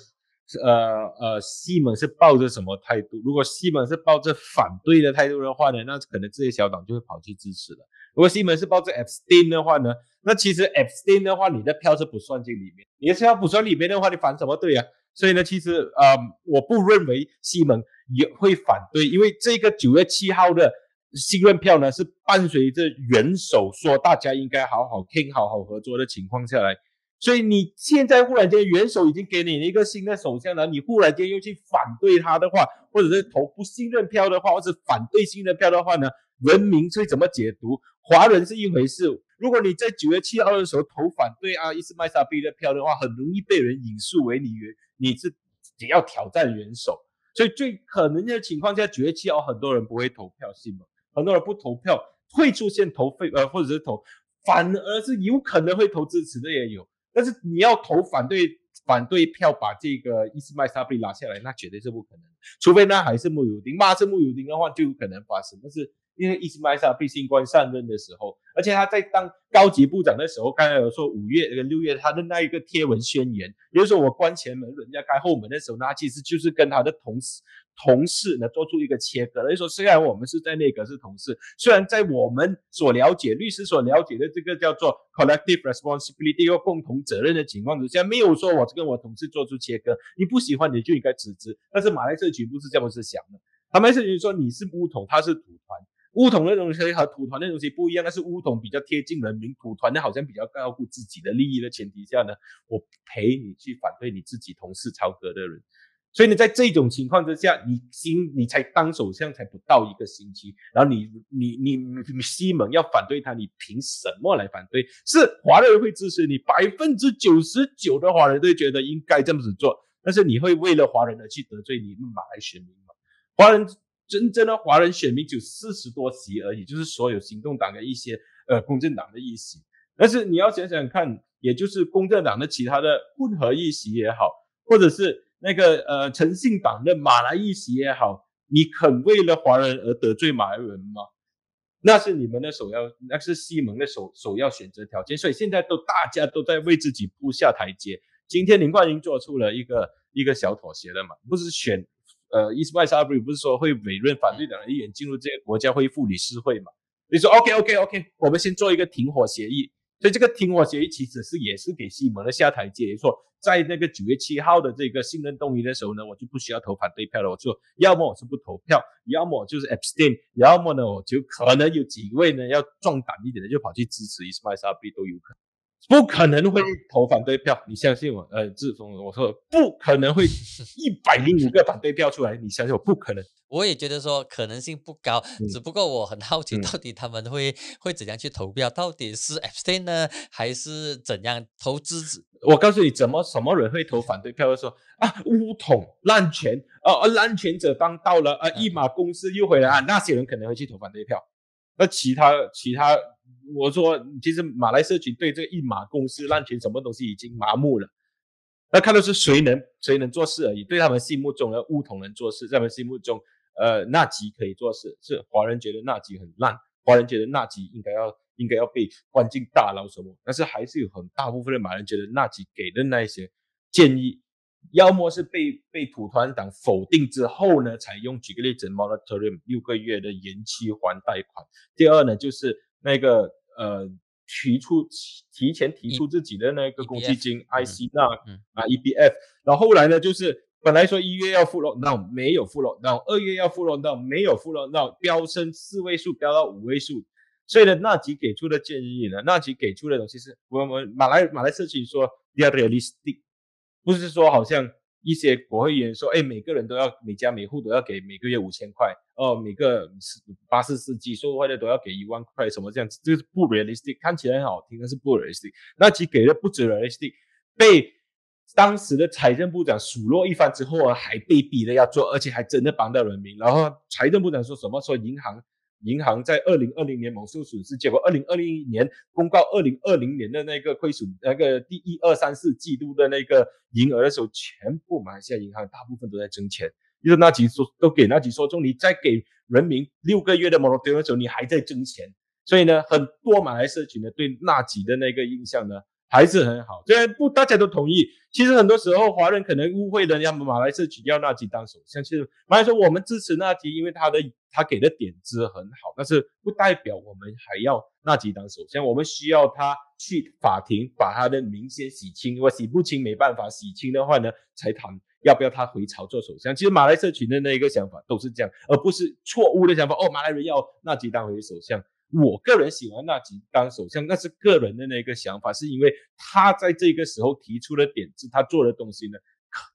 呃呃，西蒙是抱着什么态度？如果西蒙是抱着反对的态度的话呢，那可能这些小党就会跑去支持了。如果西蒙是抱着 abstain 的话呢，那其实 abstain 的话，你的票是不算进里面。你的票不算里面的话，你反什么对啊？所以呢，其实呃，我不认为西蒙也会反对，因为这个九月七号的信任票呢，是伴随着元首说大家应该好好听、好好合作的情况下来。所以你现在忽然间元首已经给你一个新的首相了，你忽然间又去反对他的话，或者是投不信任票的话，或者反对信任票的话呢？人民会怎么解读？华人是一回事。如果你在九月七号的时候投反对啊伊斯麦沙比的票的话，很容易被人引述为你你是你要挑战元首。所以最可能的情况下，九月七号很多人不会投票，信吗？很多人不投票，会出现投废呃，或者是投，反而是有可能会投支持的也有。但是你要投反对反对票，把这个伊斯麦沙比拉下来，那绝对是不可能。除非那还是穆尤丁，骂是穆尤丁的话，就有可能发生。但是。因为伊斯麦沙被新官上任的时候，而且他在当高级部长的时候，刚才有说五月跟六月他的那一个贴文宣言，也就是说我关前门，人家开后门的时候，他其实就是跟他的同事同事呢做出一个切割。就说虽然我们是在内阁是同事，虽然在我们所了解律师所了解的这个叫做 collective responsibility 或共同责任的情况之下，没有说我跟我同事做出切割，你不喜欢你就应该辞职。但是马来西亚局不是这么是想的，马来西亚局说你是乌统，他是土团。乌统那东西和土团那东西不一样，但是乌统比较贴近人民，土团呢好像比较照顾自己的利益的前提下呢，我陪你去反对你自己同事超哥的人，所以呢，在这种情况之下，你新你才当首相才不到一个星期，然后你你你你西蒙要反对他，你凭什么来反对？是华人会支持你，百分之九十九的华人都觉得应该这么子做，但是你会为了华人而去得罪你们马来选民吗？华人。真正的华人选民就四十多席而已，就是所有行动党的一些呃公正党的议席。但是你要想想看，也就是公正党的其他的混合议席也好，或者是那个呃诚信党的马来议席也好，你肯为了华人而得罪马来人吗？那是你们的首要，那是西蒙的首首要选择条件。所以现在都大家都在为自己铺下台阶。今天林冠英做出了一个一个小妥协了嘛？不是选。呃，伊斯麦沙布里不是说会委任反对党的议员进入这个国家恢复理事会嘛？你说 OK OK OK，我们先做一个停火协议。所以这个停火协议其实是也是给西蒙的下台阶，说在那个九月七号的这个信任动议的时候呢，我就不需要投反对票了。我就要么我是不投票，要么就是 abstain，要么呢我就可能有几位呢要壮胆一点的就跑去支持伊斯麦沙布里都有可能。不可能会投反对票，你相信我。呃，志峰，我说不可能会 一百零五个反对票出来，你相信我，不可能。我也觉得说可能性不高，只不过我很好奇，到底他们会会怎样去投票？到底是 abstain 呢，还是怎样投支持？我告诉你，怎么什么人会投反对票？就说啊，乌统滥权，呃，滥权者当道了，啊，一马公司又回来啊，那些人可能会去投反对票。那其他其他。我说，其实马来社群对这个一马公司滥权什么东西已经麻木了，那看到是谁能谁能做事而已。对他们心目中的乌统能做事，在他们心目中，呃，纳吉可以做事，是华人觉得纳吉很烂，华人觉得纳吉应该要应该要被关进大牢什么。但是还是有很大部分的马来人觉得纳吉给的那一些建议，要么是被被土团党否定之后呢，采用举个例子，moratorium 六个月的延期还贷款。第二呢，就是那个。呃，提出提前提出自己的那个公积金，IC 那啊 EBF，然后后来呢，就是本来说一月要付了，那没有付了，那二月要付了，那没有付了，那飙升四位数，飙到五位数，所以呢，纳吉给出的建议呢，纳吉给出的东西是，我们马来马来社区说 realistic，不是说好像。一些国会议员说：“哎，每个人都要每家每户都要给每个月五千块哦，每个八四四 G 收获的都要给一万块，什么这样子？这是不 realistic，看起来很好听，但是不 realistic。那其给的不止 realistic，被当时的财政部长数落一番之后啊，还被逼的要做，而且还真的帮到人民。然后财政部长说什么？说银行。”银行在二零二零年猛受损失，结果二零二零年公告二零二零年的那个亏损，那个第一二三四季度的那个营额的时候，全部马来西亚银行大部分都在挣钱，因为那几说都给那几说中，你再给人民六个月的 m o r a 的时候，你还在挣钱，所以呢，很多马来社群呢对那几的那个印象呢。还是很好，虽然不大家都同意。其实很多时候华人可能误会了，要么马来社群要纳吉当首相。其实马来说我们支持纳吉，因为他的他给的点子很好，但是不代表我们还要纳吉当首相。我们需要他去法庭把他的名先洗清，如果洗不清没办法洗清的话呢，才谈要不要他回朝做首相。其实马来社群的那一个想法都是这样，而不是错误的想法。哦，马来人要纳吉当回首相。我个人喜欢纳吉当首相，那是个人的那个想法，是因为他在这个时候提出的点子，他做的东西呢，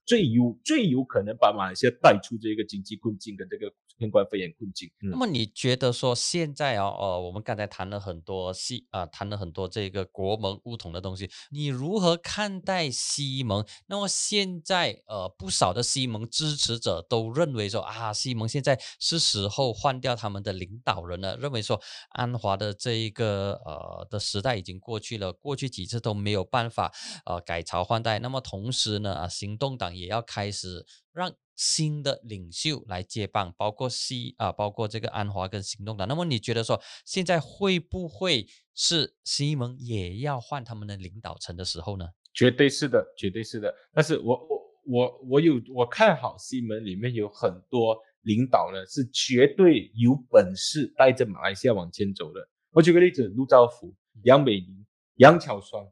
最有最有可能把马来西亚带出这个经济困境的这个新冠肺炎困境。那么你觉得说现在哦，呃，我们刚才谈了很多西啊，谈了很多这个国盟不同的东西，你如何看待西盟？那么现在呃，不少的西盟支持者都认为说啊，西盟现在是时候换掉他们的领导人了，认为说安华的这一个呃的时代已经过去了，过去几次都没有办法呃改朝换代。那么同时呢，啊，行动党也要开始让。新的领袖来接棒，包括西啊，包括这个安华跟行动党。那么你觉得说，现在会不会是西蒙也要换他们的领导层的时候呢？绝对是的，绝对是的。但是我我我我有我看好西蒙里面有很多领导呢，是绝对有本事带着马来西亚往前走的。我举个例子，陆兆福、杨美玲、杨巧双，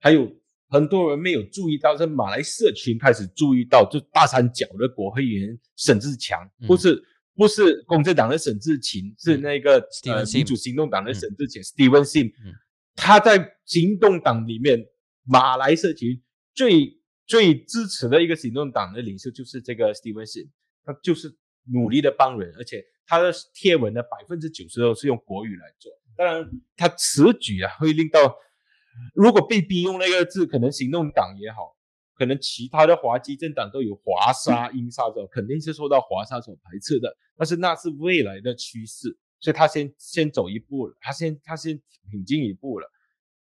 还有。很多人没有注意到，是马来社群开始注意到，就大三角的国会议员沈志强，不是不是公正党的沈志勤，是那个呃民主行动党的沈志勤，Steven Sim，他在行动党里面，马来社群最最支持的一个行动党的领袖就是这个 Steven Sim，他就是努力的帮人，而且他的贴文呢百分之九十都是用国语来做，当然他此举啊会令到。如果被逼用那个字，可能行动党也好，可能其他的华基政党都有华沙、英沙的，肯定是受到华沙所排斥的。但是那是未来的趋势，所以他先先走一步了，他先他先挺进一步了。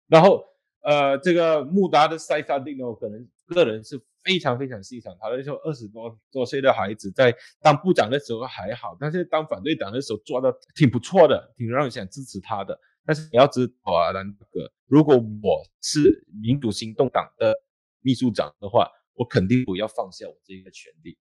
然后呃，这个穆达的塞萨丁呢，可能个人是非常非常欣赏他的，说二十多多岁的孩子在当部长的时候还好，但是当反对党的时候做的挺不错的，挺让人想支持他的。但是你要知道啊，兰哥，如果我是民主行动党的秘书长的话，我肯定不要放下我这个权利。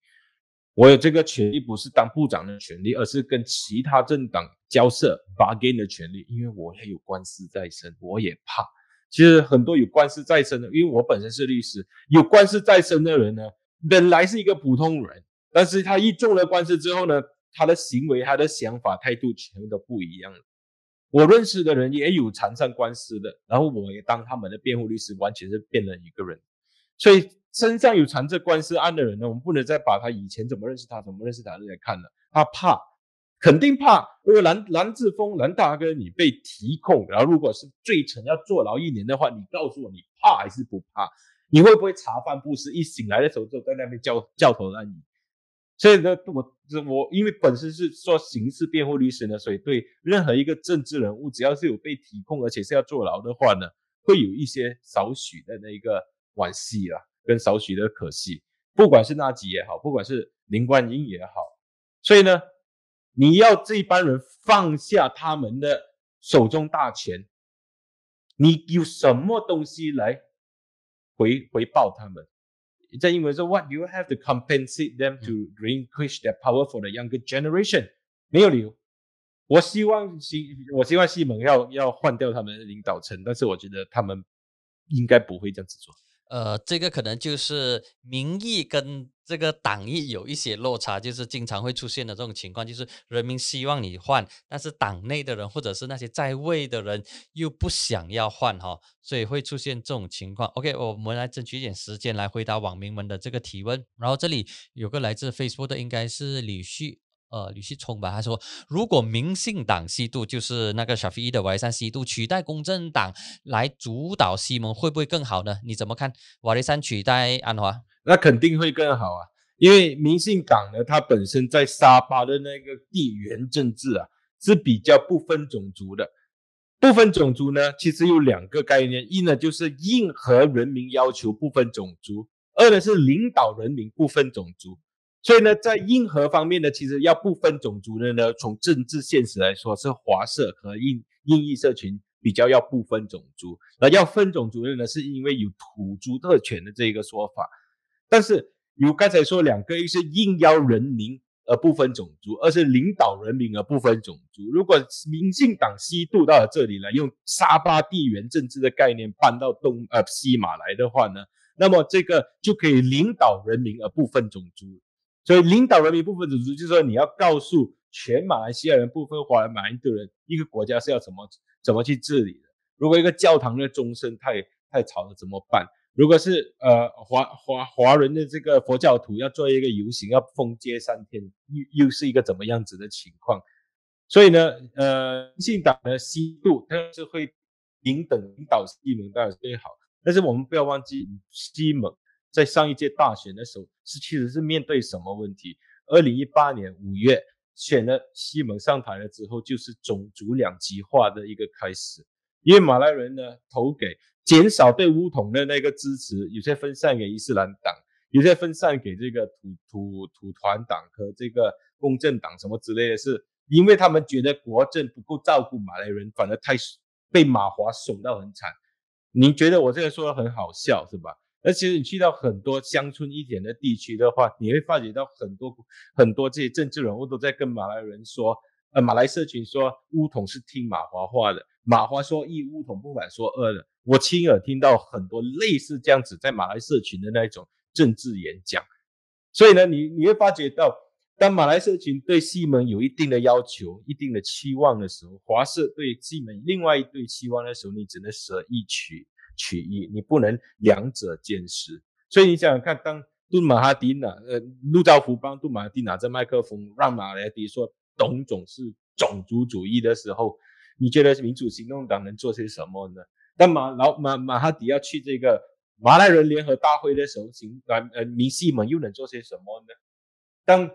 我有这个权利，不是当部长的权利，而是跟其他政党交涉 bargain 的权利。因为我也有官司在身，我也怕。其实很多有官司在身的，因为我本身是律师，有官司在身的人呢，本来是一个普通人，但是他一中了官司之后呢，他的行为、他的想法、态度全部都不一样了。我认识的人也有缠上官司的，然后我也当他们的辩护律师，完全是变了一个人。所以身上有缠着官司案的人呢，我们不能再把他以前怎么认识他、怎么认识他的来看了。他怕，肯定怕。如果蓝蓝志峰、蓝大哥你被提控，然后如果是罪成要坐牢一年的话，你告诉我，你怕还是不怕？你会不会茶饭不思？一醒来的时候就在那边叫叫头烂？所以呢，我我因为本身是做刑事辩护律师呢，所以对任何一个政治人物，只要是有被提控，而且是要坐牢的话呢，会有一些少许的那个惋惜啦，跟少许的可惜。不管是纳吉也好，不管是林冠英也好，所以呢，你要这帮人放下他们的手中大权，你有什么东西来回回报他们？在英文说，What do you have to compensate them to relinquish their power for the younger generation？没有理由。我希望西，我希望西蒙要要换掉他们的领导层，但是我觉得他们应该不会这样子做。呃，这个可能就是民意跟这个党意有一些落差，就是经常会出现的这种情况，就是人民希望你换，但是党内的人或者是那些在位的人又不想要换哈，所以会出现这种情况。OK，我们来争取一点时间来回答网民们的这个提问。然后这里有个来自 Facebook 的，应该是李旭。呃，吕锡聪吧，他说，如果民进党西渡，就是那个小飞的瓦雷山西渡取代公正党来主导西蒙，会不会更好呢？你怎么看？瓦雷山取代安华，那肯定会更好啊，因为民进党呢，它本身在沙巴的那个地缘政治啊，是比较不分种族的。不分种族呢，其实有两个概念，一呢就是应和人民要求不分种族，二呢是领导人民不分种族。所以呢，在硬核方面呢，其实要不分种族的呢，从政治现实来说，是华社和印印裔社群比较要不分种族。那要分种族的呢，是因为有土著特权的这个说法。但是有刚才说两个，一是应邀人民而不分种族，二是领导人民而不分种族。如果民进党西渡到了这里来，用沙巴地缘政治的概念搬到东呃西马来的话呢，那么这个就可以领导人民而不分种族。所以领导人民不分种族，就是说你要告诉全马来西亚人部分华人、马来人，一个国家是要怎么怎么去治理的？如果一个教堂的钟声太太吵了怎么办？如果是呃华华华人的这个佛教徒要做一个游行，要封街三天，又又是一个怎么样子的情况？所以呢，呃，民进党的西度，它是会平等领导西蒙当然是最好，但是我们不要忘记西蒙在上一届大选的时候是其实是面对什么问题？二零一八年五月选了西蒙上台了之后，就是种族两极化的一个开始，因为马来人呢投给。减少对乌统的那个支持，有些分散给伊斯兰党，有些分散给这个土土土团党和这个公正党什么之类的，是因为他们觉得国政不够照顾马来人，反而太被马华损到很惨。你觉得我这个说的很好笑是吧？而且你去到很多乡村一点的地区的话，你会发觉到很多很多这些政治人物都在跟马来人说，呃，马来社群说乌统是听马华话的，马华说一，乌统不敢说二的。我亲耳听到很多类似这样子在马来社群的那一种政治演讲，所以呢，你你会发觉到，当马来社群对西门有一定的要求、一定的期望的时候，华社对西门另外一对期望的时候，你只能舍一取取一，你不能两者兼施。所以你想想看，当杜马哈迪拿呃陆兆福帮杜马哈迪拿着麦克风，让马来迪说董总是种族主义的时候，你觉得民主行动党能做些什么呢？当马老马马哈迪要去这个马来人联合大会的时候，行呃呃，明西们又能做些什么呢？当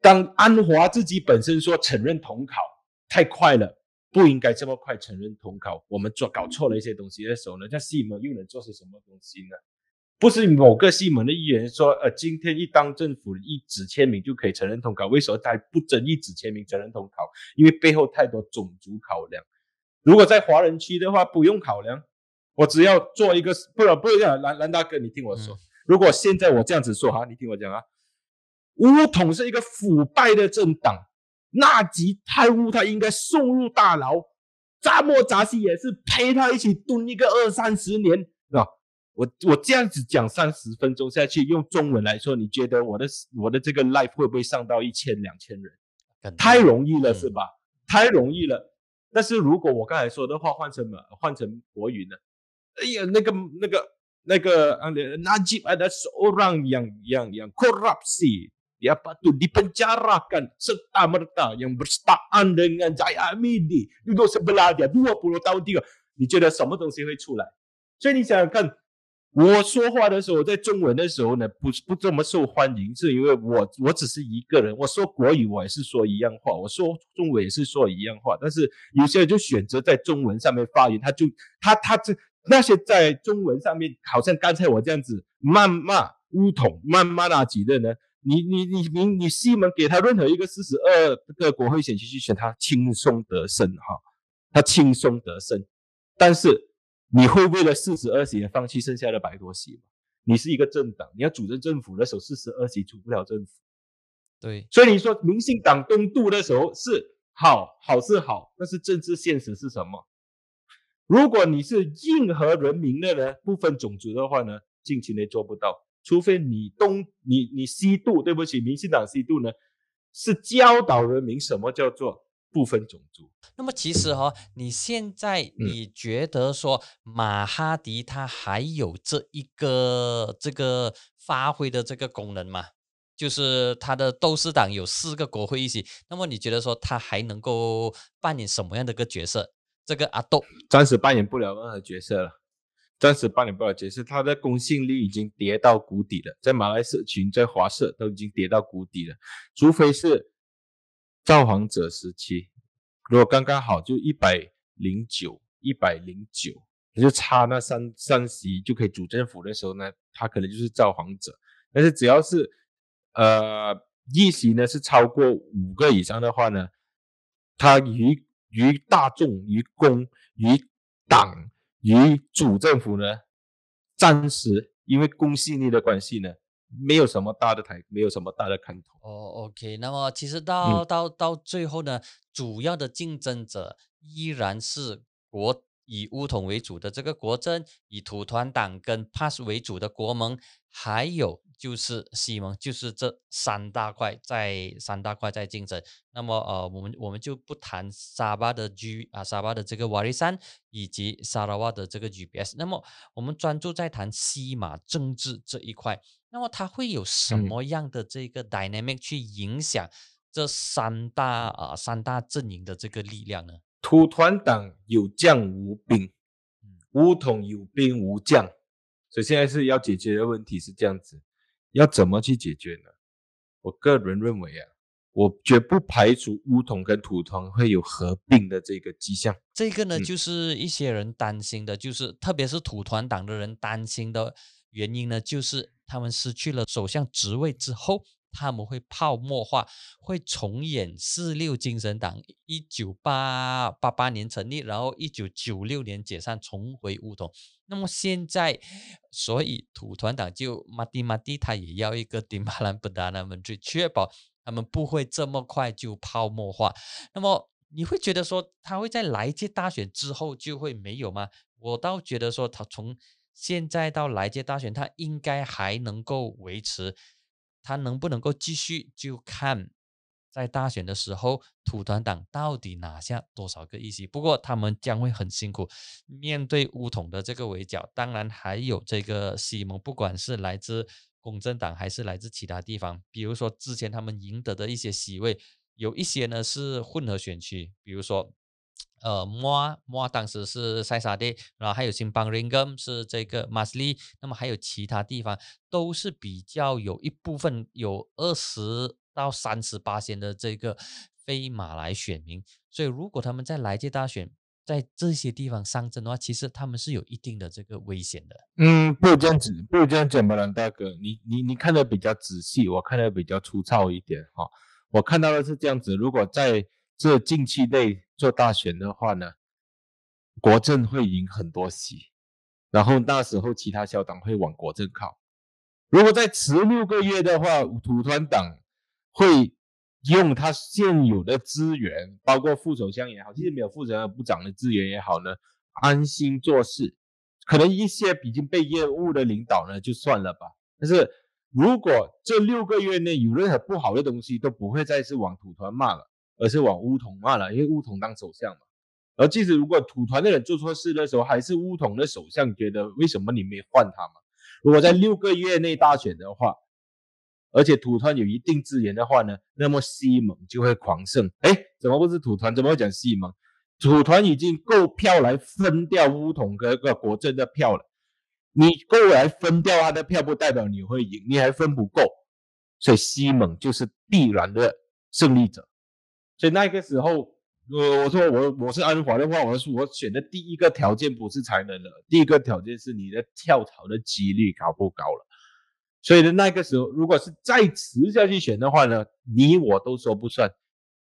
当安华自己本身说承认统考太快了，不应该这么快承认统考，我们做搞错了一些东西的时候呢，那西门又能做些什么东西呢？不是某个西门的议员说，呃，今天一当政府一纸签名就可以承认统考，为什么他不争一纸签名承认统考？因为背后太多种族考量。如果在华人区的话，不用考量，我只要做一个，不不不，蓝蓝大哥，你听我说，如果现在我这样子说哈，你听我讲啊，乌统是一个腐败的政党，纳吉太乌他应该送入大牢，扎莫扎西也是陪他一起蹲一个二三十年，是吧？我我这样子讲三十分钟下去，用中文来说，你觉得我的我的这个 life 会不会上到一千两千人？太容易了是吧？太容易了。但是如果我刚才说的话换成马换成国语呢？哎呀，那个那个那个啊，Najib ada seorang yang yang yang korupsi dia patut dipenjarakan serta merta yang berstaan dengan Jaya Amidi duduk sebelah dia 20 tahun tiga，你觉得什么东西会出来？所以你想想看。我说话的时候，在中文的时候呢，不不这么受欢迎，是因为我我只是一个人。我说国语，我也是说一样话；我说中文也是说一样话。但是有些人就选择在中文上面发言，他就他他这那些在中文上面，好像刚才我这样子谩骂乌统、谩骂那几的呢？你你你你你西门给他任何一个四十二个国会选区去选，他轻松得胜哈，他轻松得胜，但是。你会为了四十二席而放弃剩下的百多席吗？你是一个政党，你要组织政府的时候，四十二席组不了政府。对，所以你说民进党东渡的时候是好，好是好，但是政治现实是什么？如果你是硬和人民的呢，不分种族的话呢，近期内做不到，除非你东你你西渡，对不起，民进党西渡呢，是教导人民什么叫做。不分种族。那么其实哈，你现在你觉得说马哈迪他还有这一个这个发挥的这个功能吗？就是他的斗士党有四个国会议席，那么你觉得说他还能够扮演什么样的一个角色？这个阿斗暂时扮演不了任何角色了，暂时帮你不了角色，他的公信力已经跌到谷底了，在马来社群、在华社都已经跌到谷底了，除非是。造访者时期，如果刚刚好就一百零九，一百零九，也就差那三三席就可以主政府的时候呢，他可能就是造访者。但是只要是呃议席呢是超过五个以上的话呢，他于于大众、于公、于党、于主政府呢，暂时因为公信力的关系呢。没有什么大的台，没有什么大的看头。哦，OK，那么其实到到到最后呢，主要的竞争者依然是国以乌统为主的这个国政，以土团党跟 PAS 为主的国盟，还有就是西盟，就是这三大块在三大块在竞争。那么呃，我们我们就不谈沙巴的 G 啊，沙巴的这个瓦利山以及沙拉瓦的这个 GPS。那么我们专注在谈西马政治这一块。那么它会有什么样的这个 dynamic 去影响这三大啊三大阵营的这个力量呢？土团党有将无兵，乌统有兵无将，所以现在是要解决的问题是这样子，要怎么去解决呢？我个人认为啊，我绝不排除乌统跟土团会有合并的这个迹象。这个呢，就是一些人担心的，就是特别是土团党的人担心的原因呢，就是他们失去了首相职位之后。他们会泡沫化，会重演四六精神党一九八八八年成立，然后一九九六年解散，重回乌统。那么现在，所以土团党就马蒂马蒂，他也要一个丁巴兰布达那们去确保他们不会这么快就泡沫化。那么你会觉得说，他会在来届大选之后就会没有吗？我倒觉得说，他从现在到来届大选，他应该还能够维持。他能不能够继续，就看在大选的时候，土团党到底拿下多少个议席。不过他们将会很辛苦，面对乌统的这个围剿。当然还有这个西蒙，不管是来自公正党还是来自其他地方，比如说之前他们赢得的一些席位，有一些呢是混合选区，比如说。呃，摩摩当时是塞萨蒂，然后还有新邦林根是这个马斯利，那么还有其他地方都是比较有一部分有二十到三十八线的这个非马来选民，所以如果他们在来届大选在这些地方上阵的话，其实他们是有一定的这个危险的。嗯，不这样子，不这样讲吧，蓝大哥，你你你看的比较仔细，我看的比较粗糙一点哈。我看到的是这样子，如果在这近期内做大选的话呢，国政会赢很多席，然后那时候其他小党会往国政靠。如果再迟六个月的话，土团党会用他现有的资源，包括副首相也好，其实没有副首相部长的资源也好呢，安心做事。可能一些已经被厌恶的领导呢，就算了吧。但是如果这六个月内有任何不好的东西，都不会再是往土团骂了。而是往乌统骂了，因为乌统当首相嘛。而即使如果土团的人做错事的时候，还是乌统的首相觉得为什么你没换他嘛？如果在六个月内大选的话，而且土团有一定资源的话呢，那么西蒙就会狂胜。哎，怎么不是土团？怎么会讲西蒙？土团已经够票来分掉乌统跟个国政的票了。你够来分掉他的票，不代表你会赢，你还分不够。所以西蒙就是必然的胜利者。所以那个时候，呃，我说我我是安华的话，我说我选的第一个条件不是才能的，第一个条件是你的跳槽的几率高不高了。所以呢，那个时候如果是再迟下去选的话呢，你我都说不算。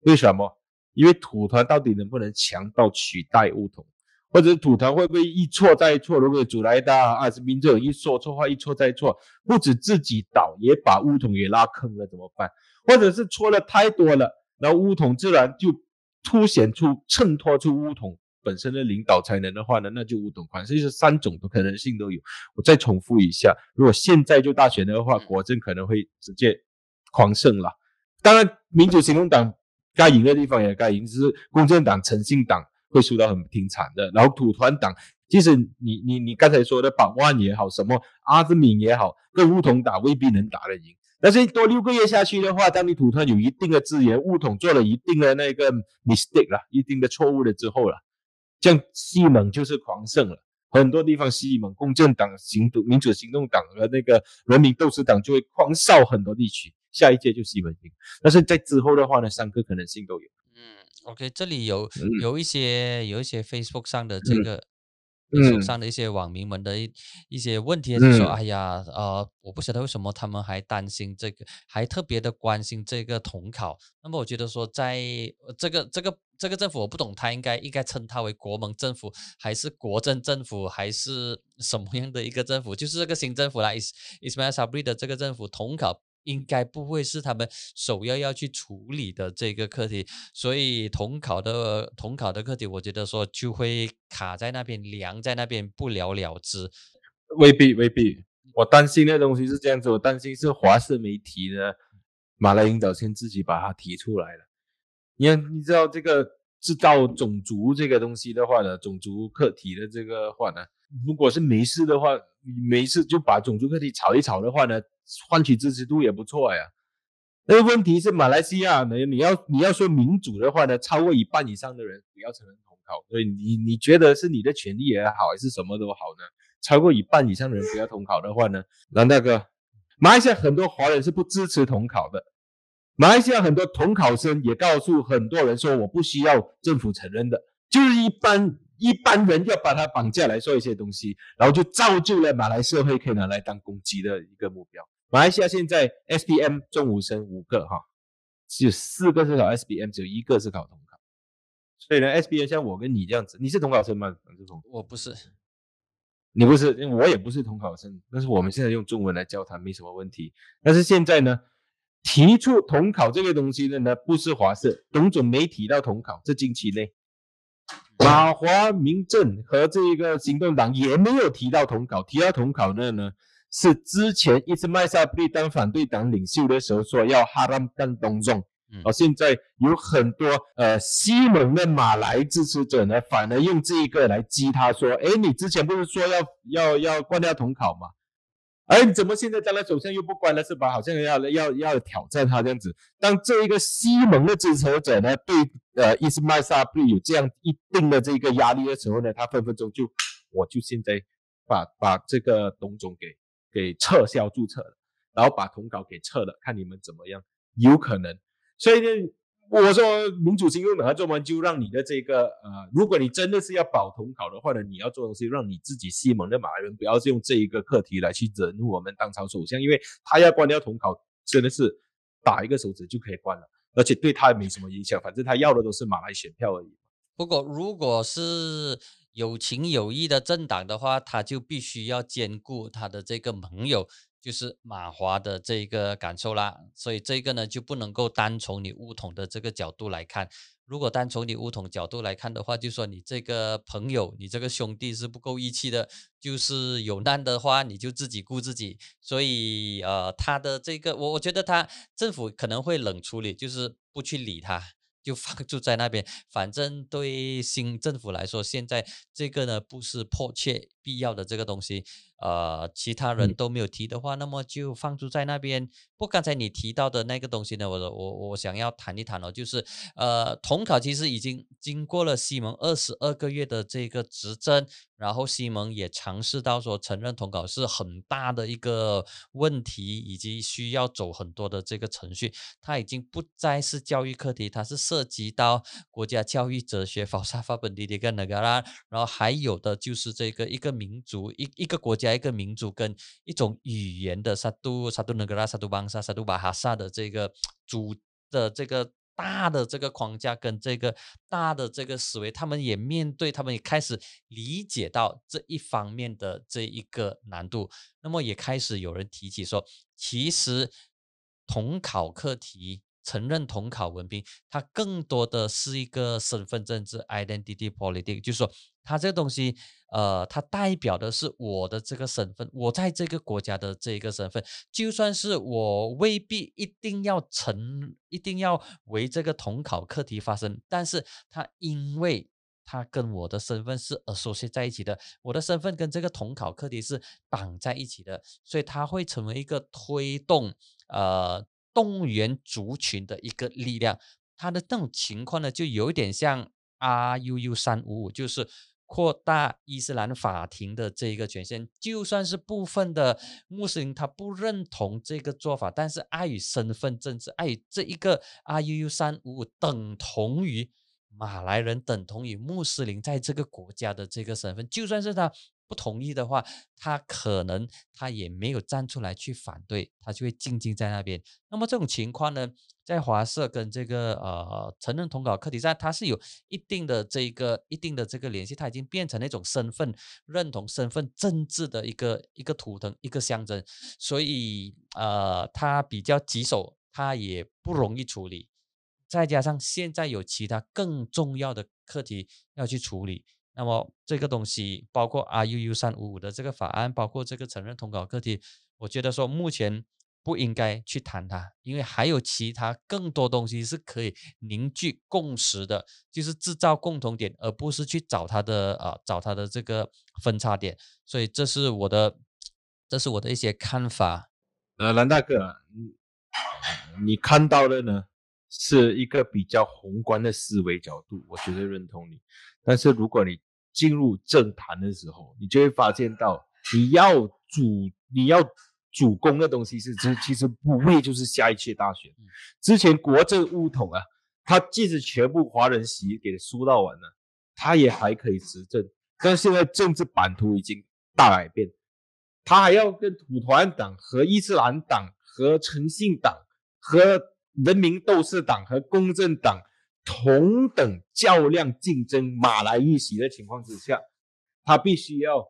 为什么？因为土团到底能不能强到取代乌统，或者土团会不会一错再错？如果祖来大二十民这种一说错话，一错再错，不止自己倒，也把乌统也拉坑了，怎么办？或者是错了太多了？那乌统自然就凸显出、衬托出乌统本身的领导才能的话呢，那就乌统款，所以是三种的可能性都有。我再重复一下，如果现在就大选的话，国政可能会直接狂胜了。当然，民主行动党该赢的地方也该赢，只是公正党、诚信党会输到很挺惨的。然后土团党，即使你你你刚才说的保万也好，什么阿兹敏也好，跟乌统打未必能打得赢。但是多六个月下去的话，当你土团有一定的资源，物统做了一定的那个 mistake 了，一定的错误了之后了，这样西蒙就是狂胜了。很多地方西蒙共正党、行动民主行动党和那个人民斗士党就会狂扫很多地区，下一届就西蒙赢。但是在之后的话呢，三个可能性都有。嗯，OK，这里有有一些有一些 Facebook 上的这个。手上的一些网民们的一一些问题，就说：“哎呀，呃，我不晓得为什么他们还担心这个，还特别的关心这个统考。那么，我觉得说，在这个这个这个政府，我不懂他应该应该称他为国盟政府，还是国政政府，还是什么样的一个政府？就是这个新政府啦，Is Ismail Sabri 的这个政府统考应该不会是他们首要要去处理的这个课题。所以统考的统考的课题，我觉得说就会卡在那边，凉在那边，不了了之。未必，未必。我担心的东西是这样子，我担心是华视媒体呢，马来领导先自己把它提出来了。你看，你知道这个制造种族这个东西的话呢，种族课题的这个话呢，如果是没事的话，没事就把种族课题炒一炒的话呢，换取支持度也不错呀。那个问题是马来西亚呢，你要你要说民主的话呢，超过一半以上的人不要承认统考，所以你你觉得是你的权利也好，还是什么都好呢？超过一半以上的人不要统考的话呢，那那个马来西亚很多华人是不支持统考的。马来西亚很多统考生也告诉很多人说，我不需要政府承认的，就是一般一般人要把他绑架来说一些东西，然后就造就了马来社会可以拿来当攻击的一个目标。马来西亚现在 S B M 中五生五个哈，只有四个是考 S B M，只有一个是考统考。所以呢，S B M 像我跟你这样子，你是统考生吗？我不是，你不是，我也不是统考生，但是我们现在用中文来交谈没什么问题。但是现在呢？提出统考这个东西的呢，不是华社，董总没提到统考。这近期内，马华、民政和这个行动党也没有提到统考。提到统考的呢，是之前伊斯麦沙布利当反对党领袖的时候说要哈拉干董总。而现在有很多呃西蒙的马来支持者呢，反而用这一个来激他说：“哎，你之前不是说要要要关掉统考吗？”哎，怎么现在当了首相又不关了是吧？好像要要要挑战他这样子。当这一个西蒙的支持者呢，对呃伊斯麦沙布有这样一定的这个压力的时候呢，他分分钟就我就现在把把这个董总给给撤销注册了，然后把统稿给撤了，看你们怎么样，有可能。所以呢。我说民主行动党做完就让你的这个呃，如果你真的是要保统考的话呢，你要做东西，让你自己西蒙的马来人不要用这一个课题来去惹怒我们当朝首相，因为他要关掉统考，真的是打一个手指就可以关了，而且对他也没什么影响，反正他要的都是马来选票而已。不过如果是有情有义的政党的话，他就必须要兼顾他的这个盟友。就是马华的这个感受啦，所以这个呢就不能够单从你乌统的这个角度来看。如果单从你乌统角度来看的话，就说你这个朋友，你这个兄弟是不够义气的。就是有难的话，你就自己顾自己。所以呃，他的这个我我觉得他政府可能会冷处理，就是不去理他。就放住在那边，反正对新政府来说，现在这个呢不是迫切必要的这个东西。呃，其他人都没有提的话，那么就放住在那边。不，刚才你提到的那个东西呢，我我我想要谈一谈哦，就是呃，统考其实已经经过了西蒙二十二个月的这个执政，然后西蒙也尝试到说承认统考是很大的一个问题，以及需要走很多的这个程序。它已经不再是教育课题，它是涉及到国家教育哲学、法沙 法本地的一个那个啦，然后还有的就是这个一个民族一一个国家。一个民族跟一种语言的萨杜萨杜那格拉萨杜邦萨萨杜巴哈萨的这个主的这个大的这个框架跟这个大的这个思维，他们也面对，他们也开始理解到这一方面的这一个难度。那么也开始有人提起说，其实统考课题。承认统考文凭，它更多的是一个身份政治 （identity politics），就是说，它这个东西，呃，它代表的是我的这个身份，我在这个国家的这一个身份，就算是我未必一定要成，一定要为这个统考课题发生，但是它因为它跟我的身份是 associate 在一起的，我的身份跟这个统考课题是绑在一起的，所以它会成为一个推动，呃。动员族群的一个力量，它的这种情况呢，就有点像 R U U 三五五，就是扩大伊斯兰法庭的这一个权限。就算是部分的穆斯林他不认同这个做法，但是碍于身份政治，碍于这一个 R U U 三五五等同于马来人，等同于穆斯林在这个国家的这个身份，就算是他。不同意的话，他可能他也没有站出来去反对，他就会静静在那边。那么这种情况呢，在华社跟这个呃成人统稿课题上，它是有一定的这个一定的这个联系，它已经变成那种身份认同、身份政治的一个一个图腾、一个象征，所以呃，它比较棘手，它也不容易处理。再加上现在有其他更重要的课题要去处理，那么这个东西包括 R U U 三五五的这个法案，包括这个承认统稿课题，我觉得说目前。不应该去谈它，因为还有其他更多东西是可以凝聚共识的，就是制造共同点，而不是去找它的啊找它的这个分叉点。所以这是我的，这是我的一些看法。呃，蓝大哥，你你看到的呢是一个比较宏观的思维角度，我绝对认同你。但是如果你进入政坛的时候，你就会发现到你要主你要。主攻的东西是，其 其实不会就是下一届大选。之前国政乌统啊，他即使全部华人席给输到完了，他也还可以执政。但现在政治版图已经大改变，他还要跟土团党和伊斯兰党和诚信党和人民斗士党和公正党同等较量竞争马来一席的情况之下，他必须要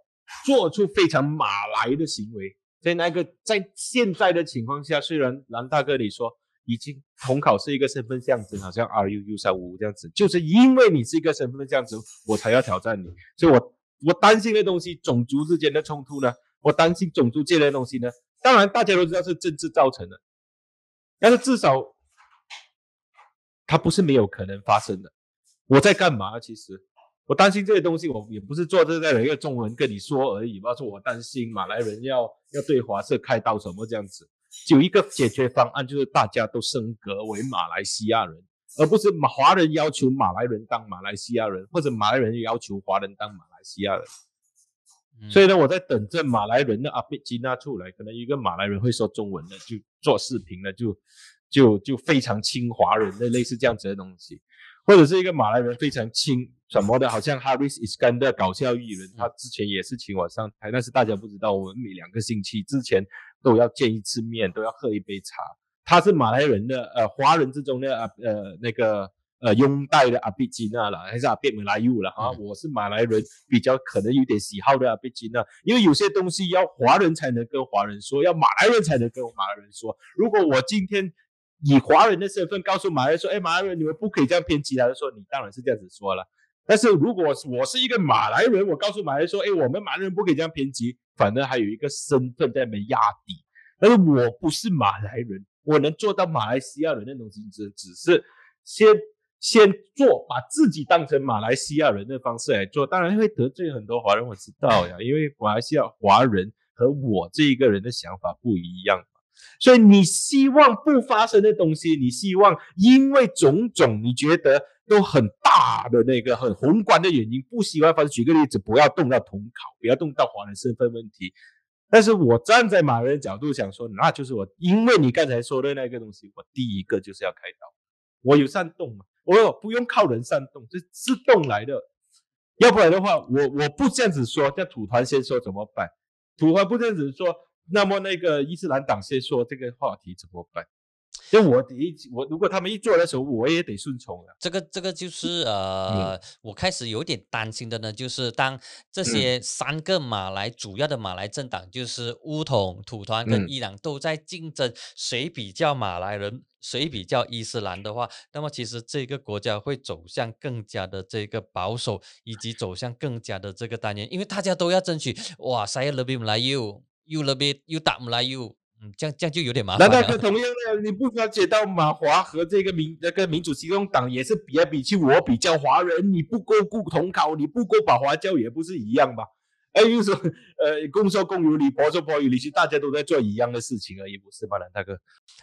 做出非常马来的行为。在那个在现在的情况下，虽然蓝大哥你说已经统考是一个身份象征，好像 R U U 三五五这样子，就是因为你是一个身份象征，我才要挑战你。所以我我担心的东西，种族之间的冲突呢，我担心种族界的东西呢，当然大家都知道是政治造成的，但是至少它不是没有可能发生的。我在干嘛？其实。我担心这些东西，我也不是坐这在一个中文跟你说而已。包括我担心马来人要要对华社开刀什么这样子，有一个解决方案，就是大家都升格为马来西亚人，而不是马华人要求马来人当马来西亚人，或者马来人要求华人当马来西亚人。所以呢，我在等着马来人的阿贝吉娜出来，可能一个马来人会说中文的，就做视频的，就就就非常亲华人的类似这样子的东西，或者是一个马来人非常亲。什么的，好像 Harris Iskander 搞笑艺人，他之前也是请我上台，但是大家不知道，我们每两个星期之前都要见一次面，都要喝一杯茶。他是马来人的，呃，华人之中的啊，呃，那个呃拥戴的阿比吉娜了，还是阿比马来尤了啊？我是马来人，比较可能有点喜好的阿比吉娜，因为有些东西要华人才能跟华人说，要马来人才能跟马来人说。如果我今天以华人的身份告诉马来人说，哎，马来人你们不可以这样偏激，他就说你当然是这样子说了。但是如果我是一个马来人，我告诉马来人说：“哎，我们马来人不可以这样偏激，反而还有一个身份在那边压底。”但是我不是马来人，我能做到马来西亚人的东西，只只是先先做，把自己当成马来西亚人的方式来做。当然会得罪很多华人，我知道呀，因为马来西亚华人和我这一个人的想法不一样。所以你希望不发生的东西，你希望因为种种你觉得都很大的那个很宏观的原因，不喜欢发生。举个例子，不要动到统考，不要动到华人身份问题。但是我站在马人角度想说，那就是我因为你刚才说的那个东西，我第一个就是要开刀。我有煽动嘛？我不用靠人煽动，这自动来的。要不然的话，我我不这样子说，叫土团先说怎么办？土团不这样子说。那么那个伊斯兰党先说这个话题怎么办？就我一我如果他们一做的时候，我也得顺从了。这个这个就是呃，我开始有点担心的呢，就是当这些三个马来主要的马来政党，就是乌统、土团跟伊朗都在竞争谁比较马来人，谁比较伊斯兰的话，那么其实这个国家会走向更加的这个保守，以及走向更加的这个单元，因为大家都要争取哇，saya lebih Melayu。又那边又打不来又，嗯，这样这样就有点麻烦。难道是同样的？你不了解到马华和这个民那个民主行动党也是比来比去，我比较华人，你不够顾同考，你不够把华教，也不是一样吗？哎，又说，呃，公说公有理，婆说婆有理，其实大家都在做一样的事情而已，不是吗，蓝大哥？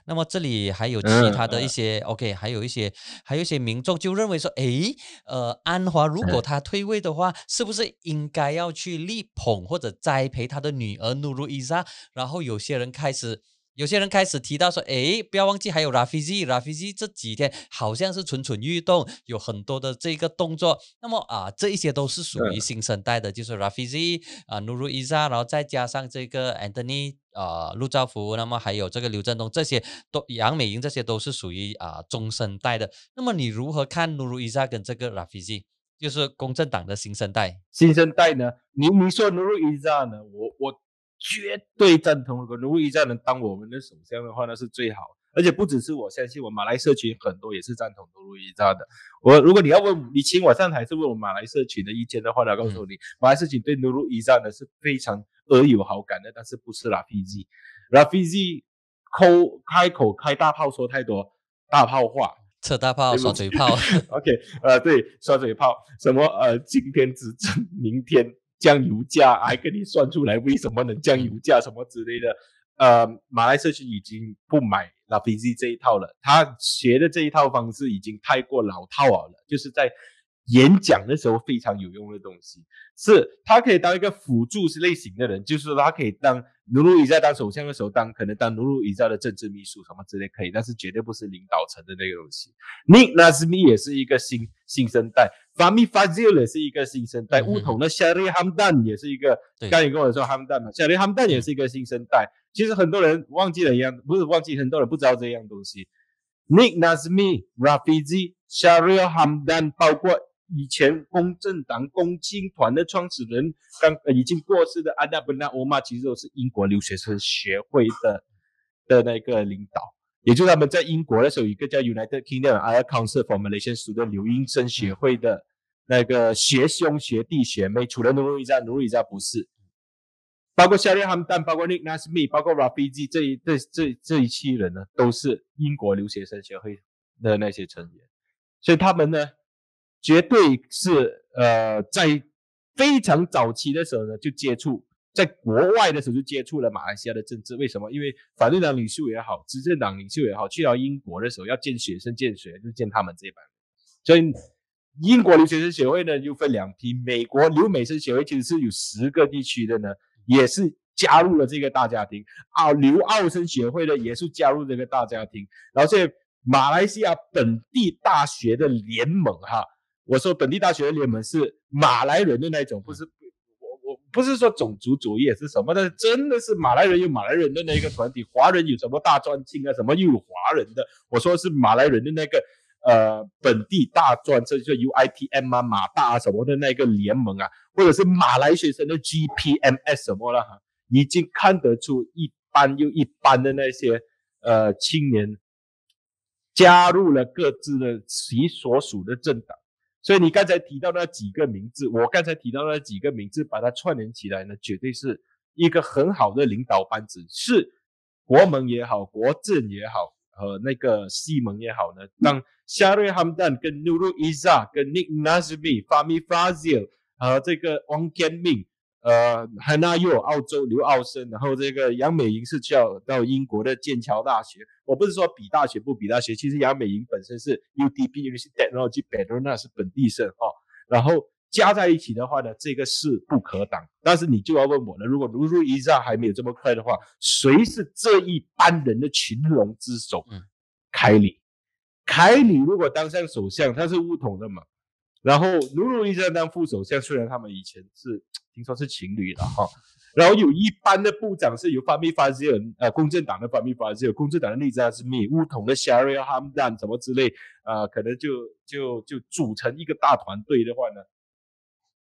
那么这里还有其他的一些，OK，还有一些，还有一些民众就认为说，哎，呃，安华如果他退位的话，是不是应该要去力捧或者栽培他的女儿努鲁伊莎？然后有些人开始。有些人开始提到说，诶，不要忘记还有 Rafizi，Rafizi 这几天好像是蠢蠢欲动，有很多的这个动作。那么啊，这一些都是属于新生代的，就是 Rafizi 啊，Nuru Iza，然后再加上这个 Anthony 啊，陆兆福，那么还有这个刘振东，这些都杨美莹，这些都是属于啊中生代的。那么你如何看 Nuru Iza 跟这个 Rafizi？就是公正党的新生代，新生代呢？你你说努鲁伊扎呢？我我绝对赞同，如果努鲁伊扎能当我们的首相的话，那是最好。而且不只是我相信，我马来社群很多也是赞同努鲁伊扎的。我如果你要问你请我上台是问我马来社群的意见的话，呢，告诉你，马来社群对努鲁伊扎呢是非常而有好感的，但是不是拉菲兹，拉菲兹口开口开大炮说太多大炮话。扯大炮、耍嘴炮。OK，呃，对，耍嘴炮，什么呃，今天执政，明天降油价，还跟你算出来为什么能降油价什么之类的。呃，马来社区已经不买 La f i z 这一套了，他学的这一套方式已经太过老套了，就是在。演讲的时候非常有用的东西，是他可以当一个辅助类型的人，就是说他可以当努鲁伊在当首相的时候当，可能当努鲁伊在的政治秘书什么之类可以，但是绝对不是领导层的那个东西。Nick Nazmi 也是一个新新生代，Fami Fazil 也是一个新生代，乌统的 Shari Hamdan 也是一个，刚你跟我说 Hamdan 嘛，Shari Hamdan 也是一个新生代。其实很多人忘记了一样，不是忘记，很多人不知道这样东西。Nick Nazmi、Rafizi、Shari Hamdan 包括。以前公正党公青团的创始人，刚呃已经过世的安娜本纳欧玛，其实都是英国留学生协会的的那个领导，也就是他们在英国的时候，一个叫 United Kingdom I Council for Malaysian Student 留英生协会的那个学兄学弟学妹，除了努鲁伊扎，努鲁伊扎不是，包括夏利汉丹，包括 Nick Nasmi，包括 Rafizi 这一这这这一期人呢，都是英国留学生协会的那些成员，所以他们呢。绝对是呃，在非常早期的时候呢，就接触在国外的时候就接触了马来西亚的政治。为什么？因为反对党领袖也好，执政党领袖也好，去到英国的时候要见学生见谁，就见他们这班。所以英国留学生协会呢，又分两批。美国留美生协会其实是有十个地区的呢，也是加入了这个大家庭。啊，留澳生协会呢，也是加入这个大家庭。然后在马来西亚本地大学的联盟哈。我说本地大学的联盟是马来人的那种，不是我我不是说种族主义是什么的，真的是马来人有马来人的那个团体，华人有什么大专青啊，什么又有华人的。我说是马来人的那个呃本地大专，这就 UITM 啊马大啊什么的那个联盟啊，或者是马来学生的 GPMS 什么了哈，已经看得出一般又一般的那些呃青年加入了各自的其所属的政党。所以你刚才提到那几个名字，我刚才提到那几个名字，把它串联起来呢，绝对是一个很好的领导班子，是国盟也好，国政也好，和那个西盟也好呢，让夏瑞哈姆丹跟 Nurul Izzah 跟 Nick Nazmi、Fahmi Fazil 和这个王天命。呃，还那又有澳洲留澳生，然后这个杨美莹是叫到英国的剑桥大学。我不是说比大学不比大学，其实杨美莹本身是 UDP University Technology b e d r 那是本地生哈。然后加在一起的话呢，这个势不可挡。但是你就要问我了，如果如入一下还没有这么快的话，谁是这一班人的群龙之首？嗯，凯里，凯里如果当上首相，他是乌统的嘛？然后努鲁伊在当副首相，虽然他们以前是听说是情侣了哈。然后有一般的部长是由法米法兹尔，呃，公正党的法米法兹尔，公正党的内扎是密乌统的 Sharia Hamdan 什么之类，呃，可能就就就组成一个大团队的话呢，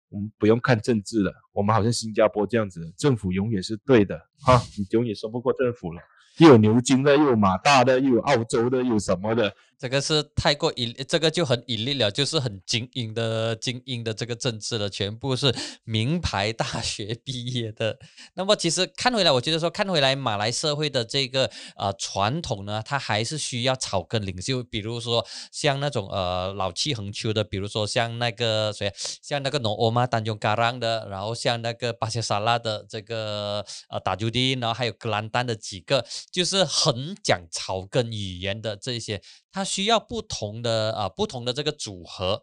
我们不用看政治了，我们好像新加坡这样子，政府永远是对的哈，你永远说不过政府了，又有牛津的，又有马大的，又有澳洲的，又有什么的。这个是太过引，这个就很隐秘了，就是很精英的精英的这个政治了，全部是名牌大学毕业的。那么其实看回来，我觉得说看回来，马来社会的这个呃传统呢，它还是需要草根领袖，比如说像那种呃老气横秋的，比如说像那个谁，像那个农欧玛丹中嘎让的，然后像那个巴切沙拉的这个呃打朱迪，然后还有格兰丹的几个，就是很讲草根语言的这些。他需要不同的啊，不同的这个组合，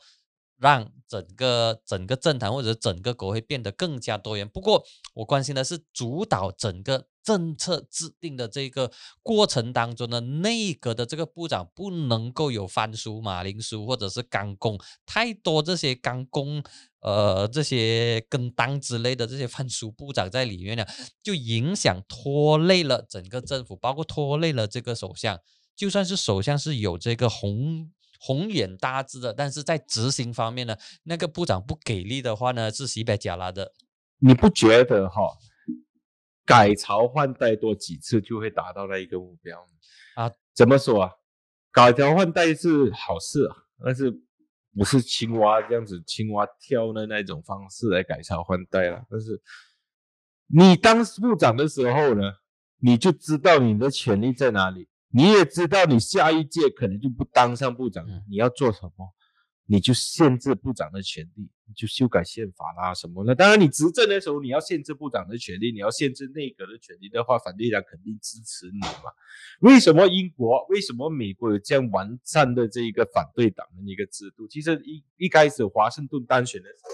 让整个整个政坛或者整个国会变得更加多元。不过，我关心的是主导整个政策制定的这个过程当中的内阁的这个部长不能够有翻书、马铃薯或者是干工太多这些干工呃这些跟当之类的这些翻书部长在里面呢，就影响拖累了整个政府，包括拖累了这个首相。就算是首相是有这个红。红眼大志的，但是在执行方面呢，那个部长不给力的话呢，是西北加拉的。你不觉得哈？改朝换代多几次就会达到那一个目标啊？怎么说啊？改朝换代是好事啊，但是不是青蛙这样子青蛙跳的那种方式来改朝换代了。但是你当部长的时候呢，你就知道你的权力在哪里。你也知道，你下一届可能就不当上部长，你要做什么？你就限制部长的权利，你就修改宪法啦什么的。当然，你执政的时候，你要限制部长的权利，你要限制内阁的权利的话，反对党肯定支持你嘛。为什么英国？为什么美国有这样完善的这一个反对党的一个制度？其实一一开始华盛顿当选的时候。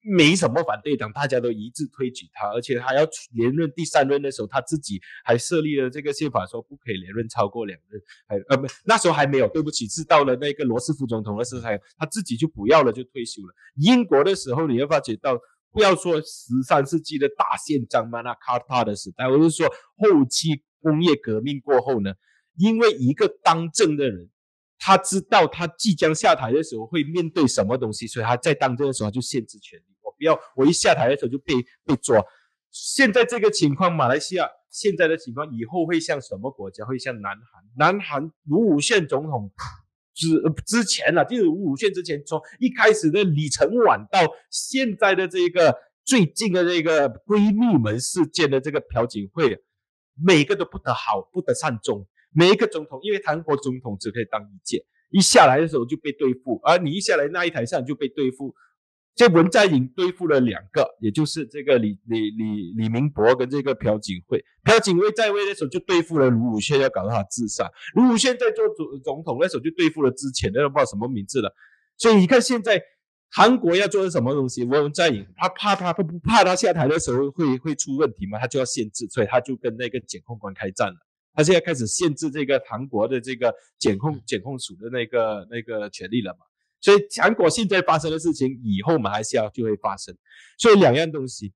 没什么反对党，大家都一致推举他，而且他要连任第三任的时候，他自己还设立了这个宪法，说不可以连任超过两任。还呃不，那时候还没有，对不起，是到了那个罗斯福总统的时候，他自己就不要了，就退休了。英国的时候，你会发觉到，不要说十三世纪的大宪章嘛，那卡塔的时代，我是说后期工业革命过后呢，因为一个当政的人。他知道他即将下台的时候会面对什么东西，所以他在当政的时候就限制权利。我不要，我一下台的时候就被被抓。现在这个情况，马来西亚现在的情况，以后会像什么国家？会像南韩？南韩卢武铉总统之之前啊，就是卢武铉之前，从一开始的李承晚到现在的这个最近的这个闺蜜门事件的这个朴槿惠，每个都不得好，不得善终。每一个总统，因为韩国总统只可以当一届，一下来的时候就被对付，而你一下来那一台上就被对付。这文在寅对付了两个，也就是这个李李李李明博跟这个朴槿惠。朴槿惠在位的时候就对付了卢武铉，要搞到他自杀。卢武铉在做总总统的时候就对付了之前的不知道什么名字了。所以你看现在韩国要做的什么东西？文在寅他怕他他不怕他下台的时候会会出问题吗？他就要限制，所以他就跟那个检控官开战了。他现在开始限制这个韩国的这个检控检控署的那个那个权利了嘛？所以韩国现在发生的事情，以后马来西亚就会发生。所以两样东西，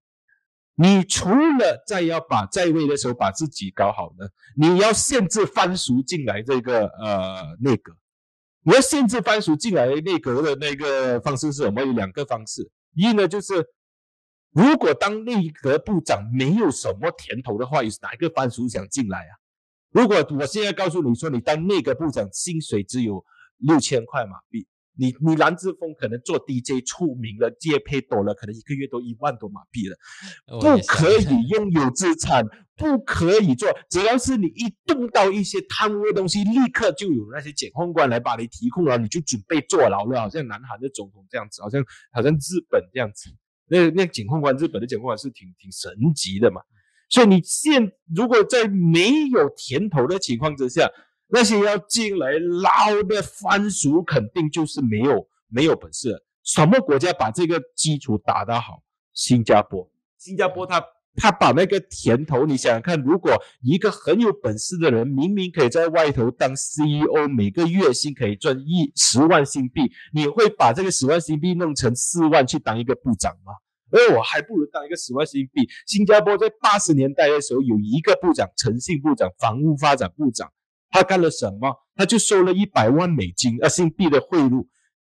你除了在要把在位的时候把自己搞好呢，你要限制番薯进来这个呃内阁。你要限制番薯进来内阁的那个方式是什么？有两个方式，一呢就是如果当内阁部长没有什么甜头的话，有哪一个番薯想进来啊？如果我现在告诉你说，你当内阁部长薪水只有六千块马币，你你蓝志峰可能做 DJ 出名了，接配多了，可能一个月都一万多马币了。不可以拥有资产，不可以做，只要是你一动到一些贪污的东西，立刻就有那些检控官来把你提控了，你就准备坐牢了。好像南韩的总统这样子，好像好像日本这样子，那那检控官，日本的检控官是挺挺神级的嘛。所以你现如果在没有甜头的情况之下，那些要进来捞的番薯肯定就是没有没有本事。什么国家把这个基础打得好？新加坡，新加坡他他把那个甜头，你想想看，如果一个很有本事的人，明明可以在外头当 CEO，每个月薪可以赚一十万新币，你会把这个十万新币弄成四万去当一个部长吗？而我还不如当一个十万新币。新加坡在八十年代的时候有一个部长，诚信部长，房屋发展部长，他干了什么？他就收了一百万美金啊新币的贿赂，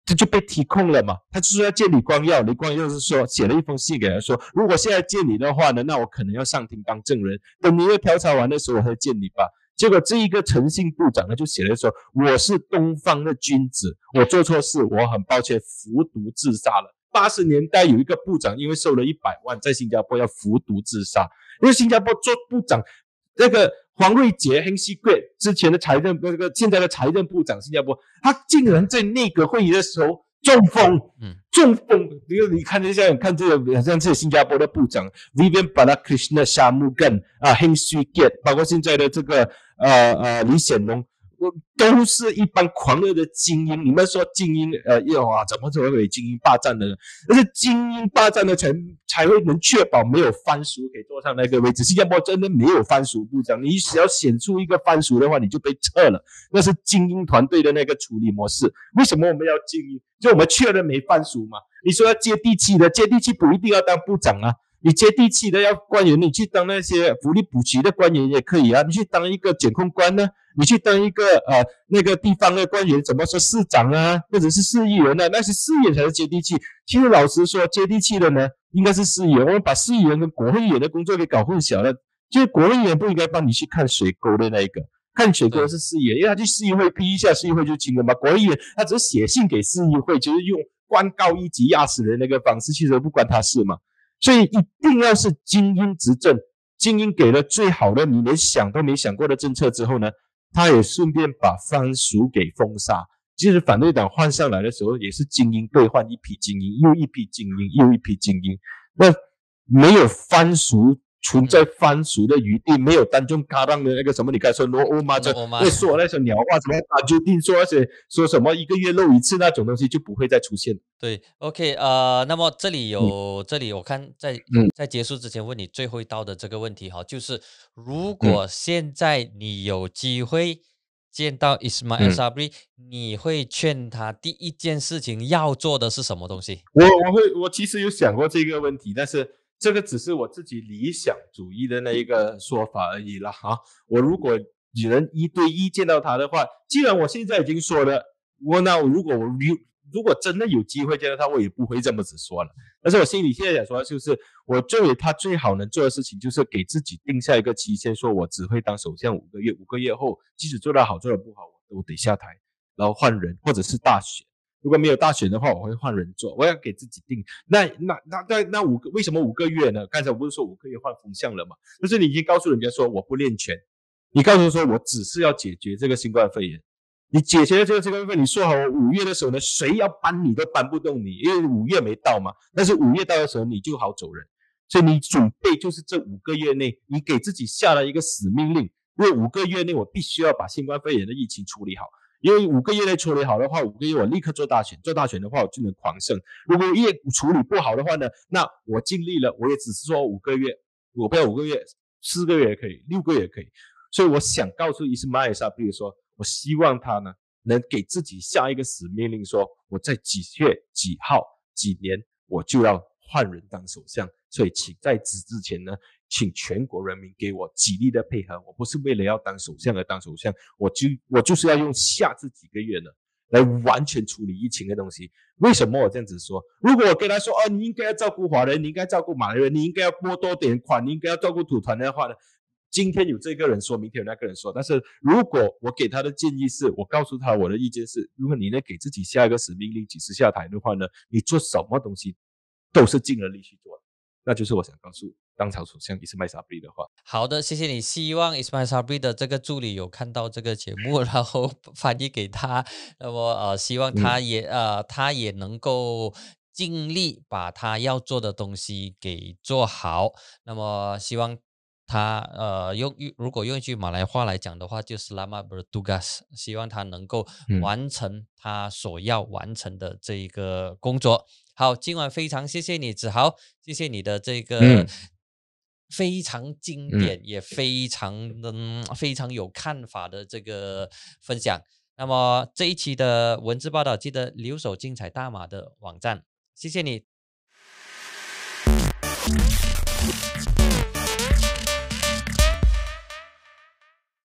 他就被提控了嘛。他就说要见李光耀，李光耀是说写了一封信给他说，如果现在见你的话呢，那我可能要上庭当证人。等你又调查完的时候，我再见你吧。结果这一个诚信部长呢，就写了说，我是东方的君子，我做错事，我很抱歉，服毒自杀了。八十年代有一个部长，因为收了一百万，在新加坡要服毒自杀。因为新加坡做部长，那个黄瑞杰、亨西贵之前的财政，那个现在的财政部长，新加坡，他竟然在内阁会议的时候中风，嗯，中风。你看一下，看这个，好像是新加坡的部长 Vivian Balakrishna Shanmugam 啊，亨西贵，包括现在的这个呃呃李显龙。我都是一帮狂热的精英。你们说精英，呃，又啊，怎么怎么会精英霸占的呢？但是精英霸占的才才会能确保没有番薯可以坐上那个位置。新加坡真的没有番薯部长，你只要选出一个番薯的话，你就被撤了。那是精英团队的那个处理模式。为什么我们要精英？就我们确认没番薯嘛？你说要接地气的，接地气不一定要当部长啊。你接地气的要官员，你去当那些福利补齐的官员也可以啊。你去当一个检控官呢？你去当一个呃那个地方的官员，怎么说市长啊，或者是市议员呢？那些市议员才是接地气。其实老实说，接地气的呢，应该是市议员。我们把市议员跟国会议员的工作给搞混淆了。就是国会议员不应该帮你去看水沟的那一个，看水沟是市议员，因为他去市议会批一下，市议会就清了嘛。国会议员他只是写信给市议会，就是用官高一级压死人那个方式，其实不关他事嘛。所以一定要是精英执政，精英给了最好的，你连想都没想过的政策之后呢，他也顺便把番薯给封杀。即使反对党换上来的时候，也是精英兑换一批精英，又一批精英，又一批精英。那没有番薯。存在番薯的余地，没有当中卡当的那个什么，你刚才说罗欧妈就会说那些鸟话，什么打就定说，那些说什么一个月露一次那种东西就不会再出现。对，OK，呃，那么这里有这里我看在在结束之前问你最后一道的这个问题哈，就是如果现在你有机会见到 Ismail Sabri，你会劝他第一件事情要做的是什么东西？我我会我其实有想过这个问题，但是。这个只是我自己理想主义的那一个说法而已了哈。我如果只能一对一见到他的话，既然我现在已经说了，我那如果我有如果真的有机会见到他，我也不会这么子说了。但是我心里现在想说，就是我认为他最好能做的事情，就是给自己定下一个期限，说我只会当首相五个月，五个月后即使做得好做得不好，我都得下台，然后换人或者是大选。如果没有大选的话，我会换人做。我要给自己定那那那那那五个为什么五个月呢？刚才我不是说五个月换风向了吗？就是你已经告诉人家说我不练拳，你告诉说我只是要解决这个新冠肺炎。你解决了这个新冠肺炎，你说好五月的时候呢，谁要搬你都搬不动你，因为五月没到嘛。但是五月到的时候你就好走人，所以你准备就是这五个月内，你给自己下了一个死命令，因为五个月内我必须要把新冠肺炎的疫情处理好。因为五个月内处理好的话，五个月我立刻做大选。做大选的话，我就能狂胜。如果越处理不好的话呢，那我尽力了，我也只是说五个月，我不要五个月，四个月也可以，六个月也可以。所以我想告诉伊斯玛尔沙，比如说，我希望他呢，能给自己下一个死命令，说我在几月几号几年，我就要换人当首相。所以，请在此之前呢。请全国人民给我极力的配合，我不是为了要当首相而当首相，我就我就是要用下这几个月呢，来完全处理疫情的东西。为什么我这样子说？如果我跟他说，哦，你应该要照顾华人，你应该照顾马来人，你应该要拨多点款，你应该要照顾土团的话呢？今天有这个人说，明天有那个人说。但是如果我给他的建议是，我告诉他我的意见是，如果你能给自己下一个死命令，及时下台的话呢，你做什么东西都是尽了力去做。那就是我想告诉当朝首相伊斯麦沙比的话。好的，谢谢你。希望伊斯麦沙比的这个助理有看到这个节目，然后翻译给他。那么呃，希望他也呃，他也能够尽力把他要做的东西给做好。那么希望他呃用如果用一句马来话来讲的话，就是 lama bertugas。希望他能够完成他所要完成的这一个工作。好，今晚非常谢谢你，子豪，谢谢你的这个非常经典也非常嗯非常有看法的这个分享。那么这一期的文字报道，记得留守精彩大马的网站，谢谢你。